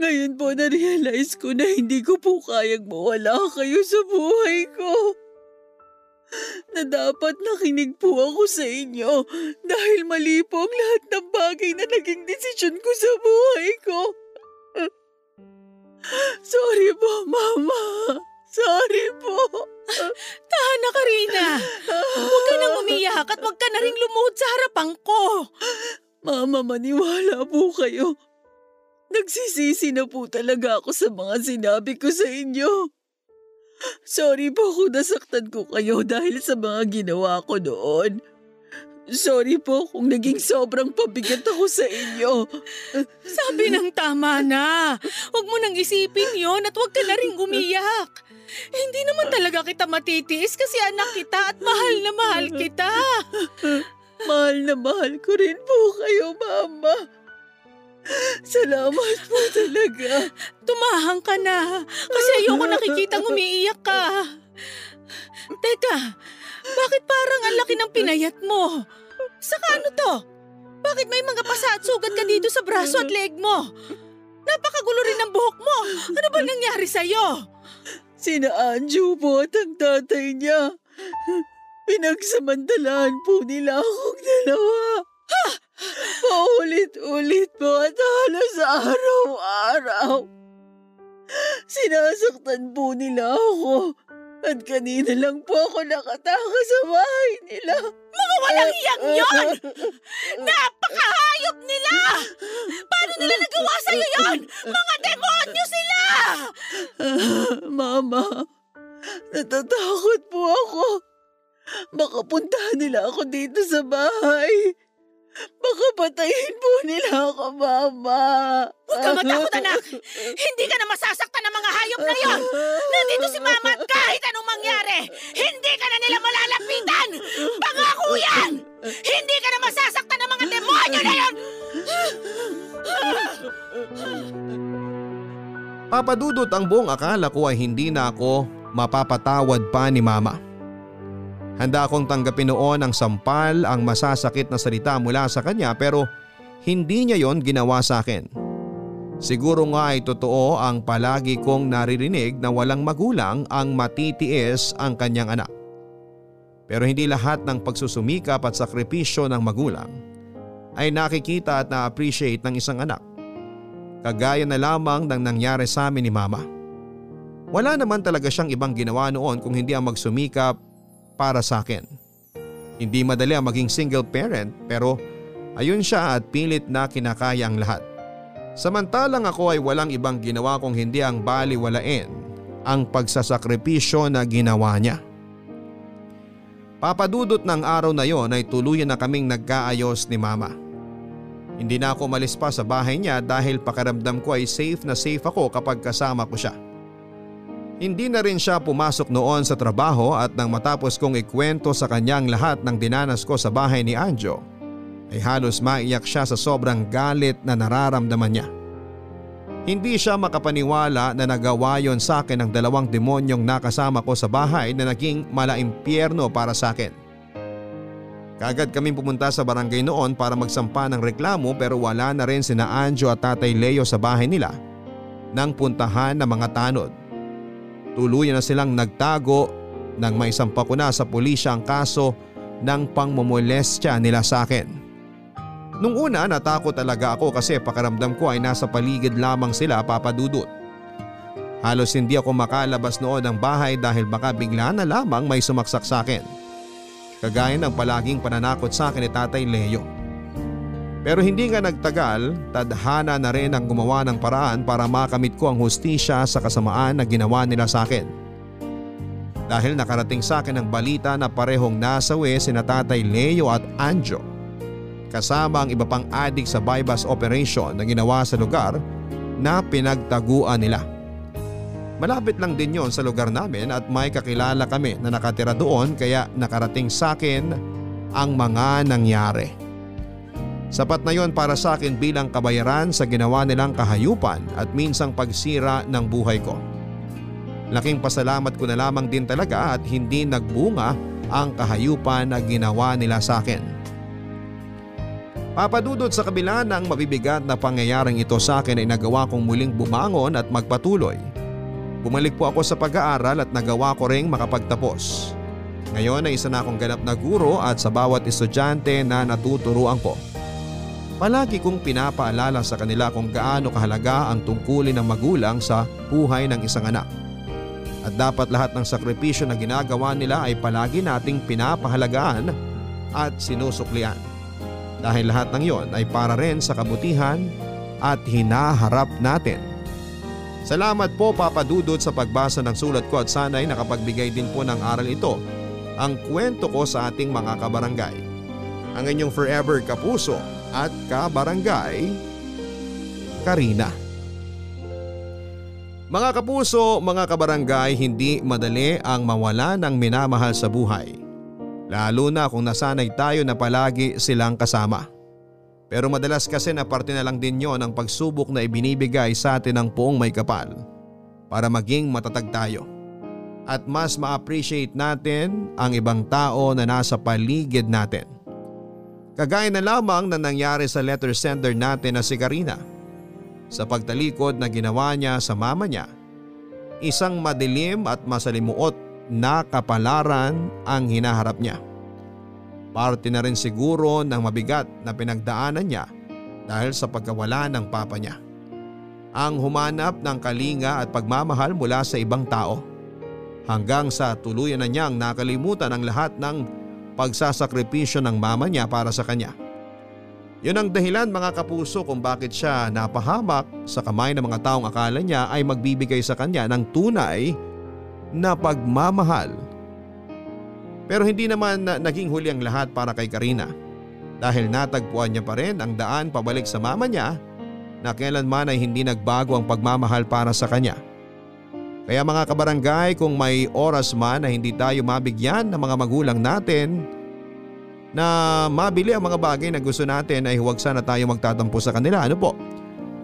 H: Ngayon po na-realize ko na hindi ko po kayang mawala kayo sa buhay ko. Na dapat nakinig po ako sa inyo dahil mali po ang lahat ng bagay na naging desisyon ko sa buhay ko. Sorry po, Mama. Sorry po.
E: Tahan na, Karina. Huwag ka nang umiyak at huwag ka na rin lumuhod sa harapan ko.
H: Mama, maniwala po kayo. Nagsisisi na po talaga ako sa mga sinabi ko sa inyo. Sorry po kung nasaktan ko kayo dahil sa mga ginawa ko noon. Sorry po kung naging sobrang pabigat ako sa inyo.
E: Sabi ng tama na. Huwag mo nang isipin yon at huwag ka na rin umiyak. Hindi naman talaga kita matitiis kasi anak kita at mahal na mahal kita.
H: mahal na mahal ko rin po kayo, Mama. Salamat po talaga.
E: Tumahang ka na kasi ayoko nakikitang umiiyak ka. Teka, bakit parang ang laki ng pinayat mo? Saka ano to? Bakit may mga pasa at sugat ka dito sa braso at leg mo? Napakagulo rin ng buhok mo. Ano ba nangyari sa'yo?
H: Sina Anju po at ang tatay niya. Pinagsamantalahan po nila akong dalawa. Ha! Paulit-ulit po at halos araw-araw. Sinasaktan po nila ako. At kanina lang po ako nakataka sa bahay nila.
E: Mga walang iyang yon! Napakahayop nila! Paano nila nagawa sa'yo yon? Mga demonyo sila!
H: Mama, natatakot po ako. Baka puntahan nila ako dito sa bahay. Baka patayin po nila ako, Mama.
E: Huwag ka matakot, anak! Hindi ka na masasaktan ng mga hayop na yon! Nandito si Mama at kahit anong mangyari, hindi ka na nila malalapitan! Pangako yan! Hindi ka na masasaktan ng mga demonyo na yon!
C: Papadudot ang buong akala ko ay hindi na ako mapapatawad pa ni Mama. Handa akong tanggapin noon ang sampal ang masasakit na salita mula sa kanya pero hindi niya yon ginawa sa akin. Siguro nga ay totoo ang palagi kong naririnig na walang magulang ang matitiis ang kanyang anak. Pero hindi lahat ng pagsusumikap at sakripisyo ng magulang ay nakikita at na-appreciate ng isang anak. Kagaya na lamang ng nangyari sa amin ni mama. Wala naman talaga siyang ibang ginawa noon kung hindi ang magsumikap para sa akin. Hindi madali ang maging single parent pero ayun siya at pilit na kinakaya ang lahat. Samantalang ako ay walang ibang ginawa kung hindi ang baliwalain ang pagsasakripisyo na ginawa niya. Papadudot ng araw na yon ay tuluyan na kaming nagkaayos ni mama. Hindi na ako malis pa sa bahay niya dahil pakaramdam ko ay safe na safe ako kapag kasama ko siya. Hindi na rin siya pumasok noon sa trabaho at nang matapos kong ikwento sa kanyang lahat ng dinanas ko sa bahay ni Anjo, ay halos maiyak siya sa sobrang galit na nararamdaman niya. Hindi siya makapaniwala na nagawa yon sa akin ng dalawang demonyong nakasama ko sa bahay na naging malaimpyerno para sa akin. Kagad kaming pumunta sa barangay noon para magsampa ng reklamo pero wala na rin sina Anjo at Tatay Leo sa bahay nila nang puntahan ng mga tanod. Tuluyan na silang nagtago nang may sampa ko na sa pulisya ang kaso ng pangmomolestya nila sa akin. Nung una natakot talaga ako kasi pakaramdam ko ay nasa paligid lamang sila papadudot. Halos hindi ako makalabas noon ng bahay dahil baka bigla na lamang may sumaksak sa akin. Kagaya ng palaging pananakot sa akin ni Tatay Leo. Pero hindi nga nagtagal, tadhana na rin ang gumawa ng paraan para makamit ko ang hustisya sa kasamaan na ginawa nila sa akin. Dahil nakarating sa akin ang balita na parehong nasawi sina Tatay Leo at Anjo. Kasama ang iba pang adik sa bypass operation na ginawa sa lugar na pinagtaguan nila. Malapit lang din yon sa lugar namin at may kakilala kami na nakatira doon kaya nakarating sa akin ang mga nangyari. Sapat na yon para sa akin bilang kabayaran sa ginawa nilang kahayupan at minsang pagsira ng buhay ko. Laking pasalamat ko na lamang din talaga at hindi nagbunga ang kahayupan na ginawa nila sa akin. Papadudod sa kabila ng mabibigat na pangyayaring ito sa akin ay nagawa kong muling bumangon at magpatuloy. Bumalik po ako sa pag-aaral at nagawa ko ring makapagtapos. Ngayon ay isa na akong ganap na guro at sa bawat estudyante na natuturuan ko. Palagi kong pinapaalala sa kanila kung gaano kahalaga ang tungkulin ng magulang sa buhay ng isang anak. At dapat lahat ng sakripisyo na ginagawa nila ay palagi nating pinapahalagaan at sinusuklian. Dahil lahat ng yon ay para rin sa kabutihan at hinaharap natin. Salamat po Papa Dudut sa pagbasa ng sulat ko at sana'y nakapagbigay din po ng aral ito ang kwento ko sa ating mga kabarangay. Ang inyong forever kapuso at kabarangay, Karina. Mga kapuso, mga kabarangay, hindi madali ang mawala ng minamahal sa buhay. Lalo na kung nasanay tayo na palagi silang kasama. Pero madalas kasi na parte na lang din yon ang pagsubok na ibinibigay sa atin ng poong may kapal para maging matatag tayo. At mas ma-appreciate natin ang ibang tao na nasa paligid natin. Kagaya na lamang na nangyari sa letter sender natin na si Karina. Sa pagtalikod na ginawa niya sa mama niya, isang madilim at masalimuot na kapalaran ang hinaharap niya. Parte na rin siguro ng mabigat na pinagdaanan niya dahil sa pagkawala ng papa niya. Ang humanap ng kalinga at pagmamahal mula sa ibang tao hanggang sa tuluyan na niyang nakalimutan ang lahat ng pagsasakripisyo ng mama niya para sa kanya. Yun ang dahilan mga kapuso kung bakit siya napahamak sa kamay ng mga taong akala niya ay magbibigay sa kanya ng tunay na pagmamahal. Pero hindi naman na naging huli ang lahat para kay Karina dahil natagpuan niya pa rin ang daan pabalik sa mama niya na kailanman ay hindi nagbago ang pagmamahal para sa kanya. Kaya mga kabarangay kung may oras man na hindi tayo mabigyan ng mga magulang natin na mabili ang mga bagay na gusto natin ay huwag sana tayo magtatampo sa kanila. Ano po?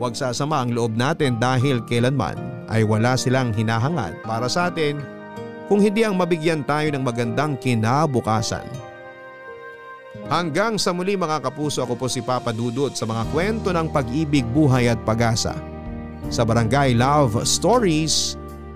C: Huwag sasama ang loob natin dahil kailanman ay wala silang hinahangad para sa atin kung hindi ang mabigyan tayo ng magandang kinabukasan. Hanggang sa muli mga kapuso ako po si Papa Dudut sa mga kwento ng pag-ibig, buhay at pag-asa. Sa Barangay Love Stories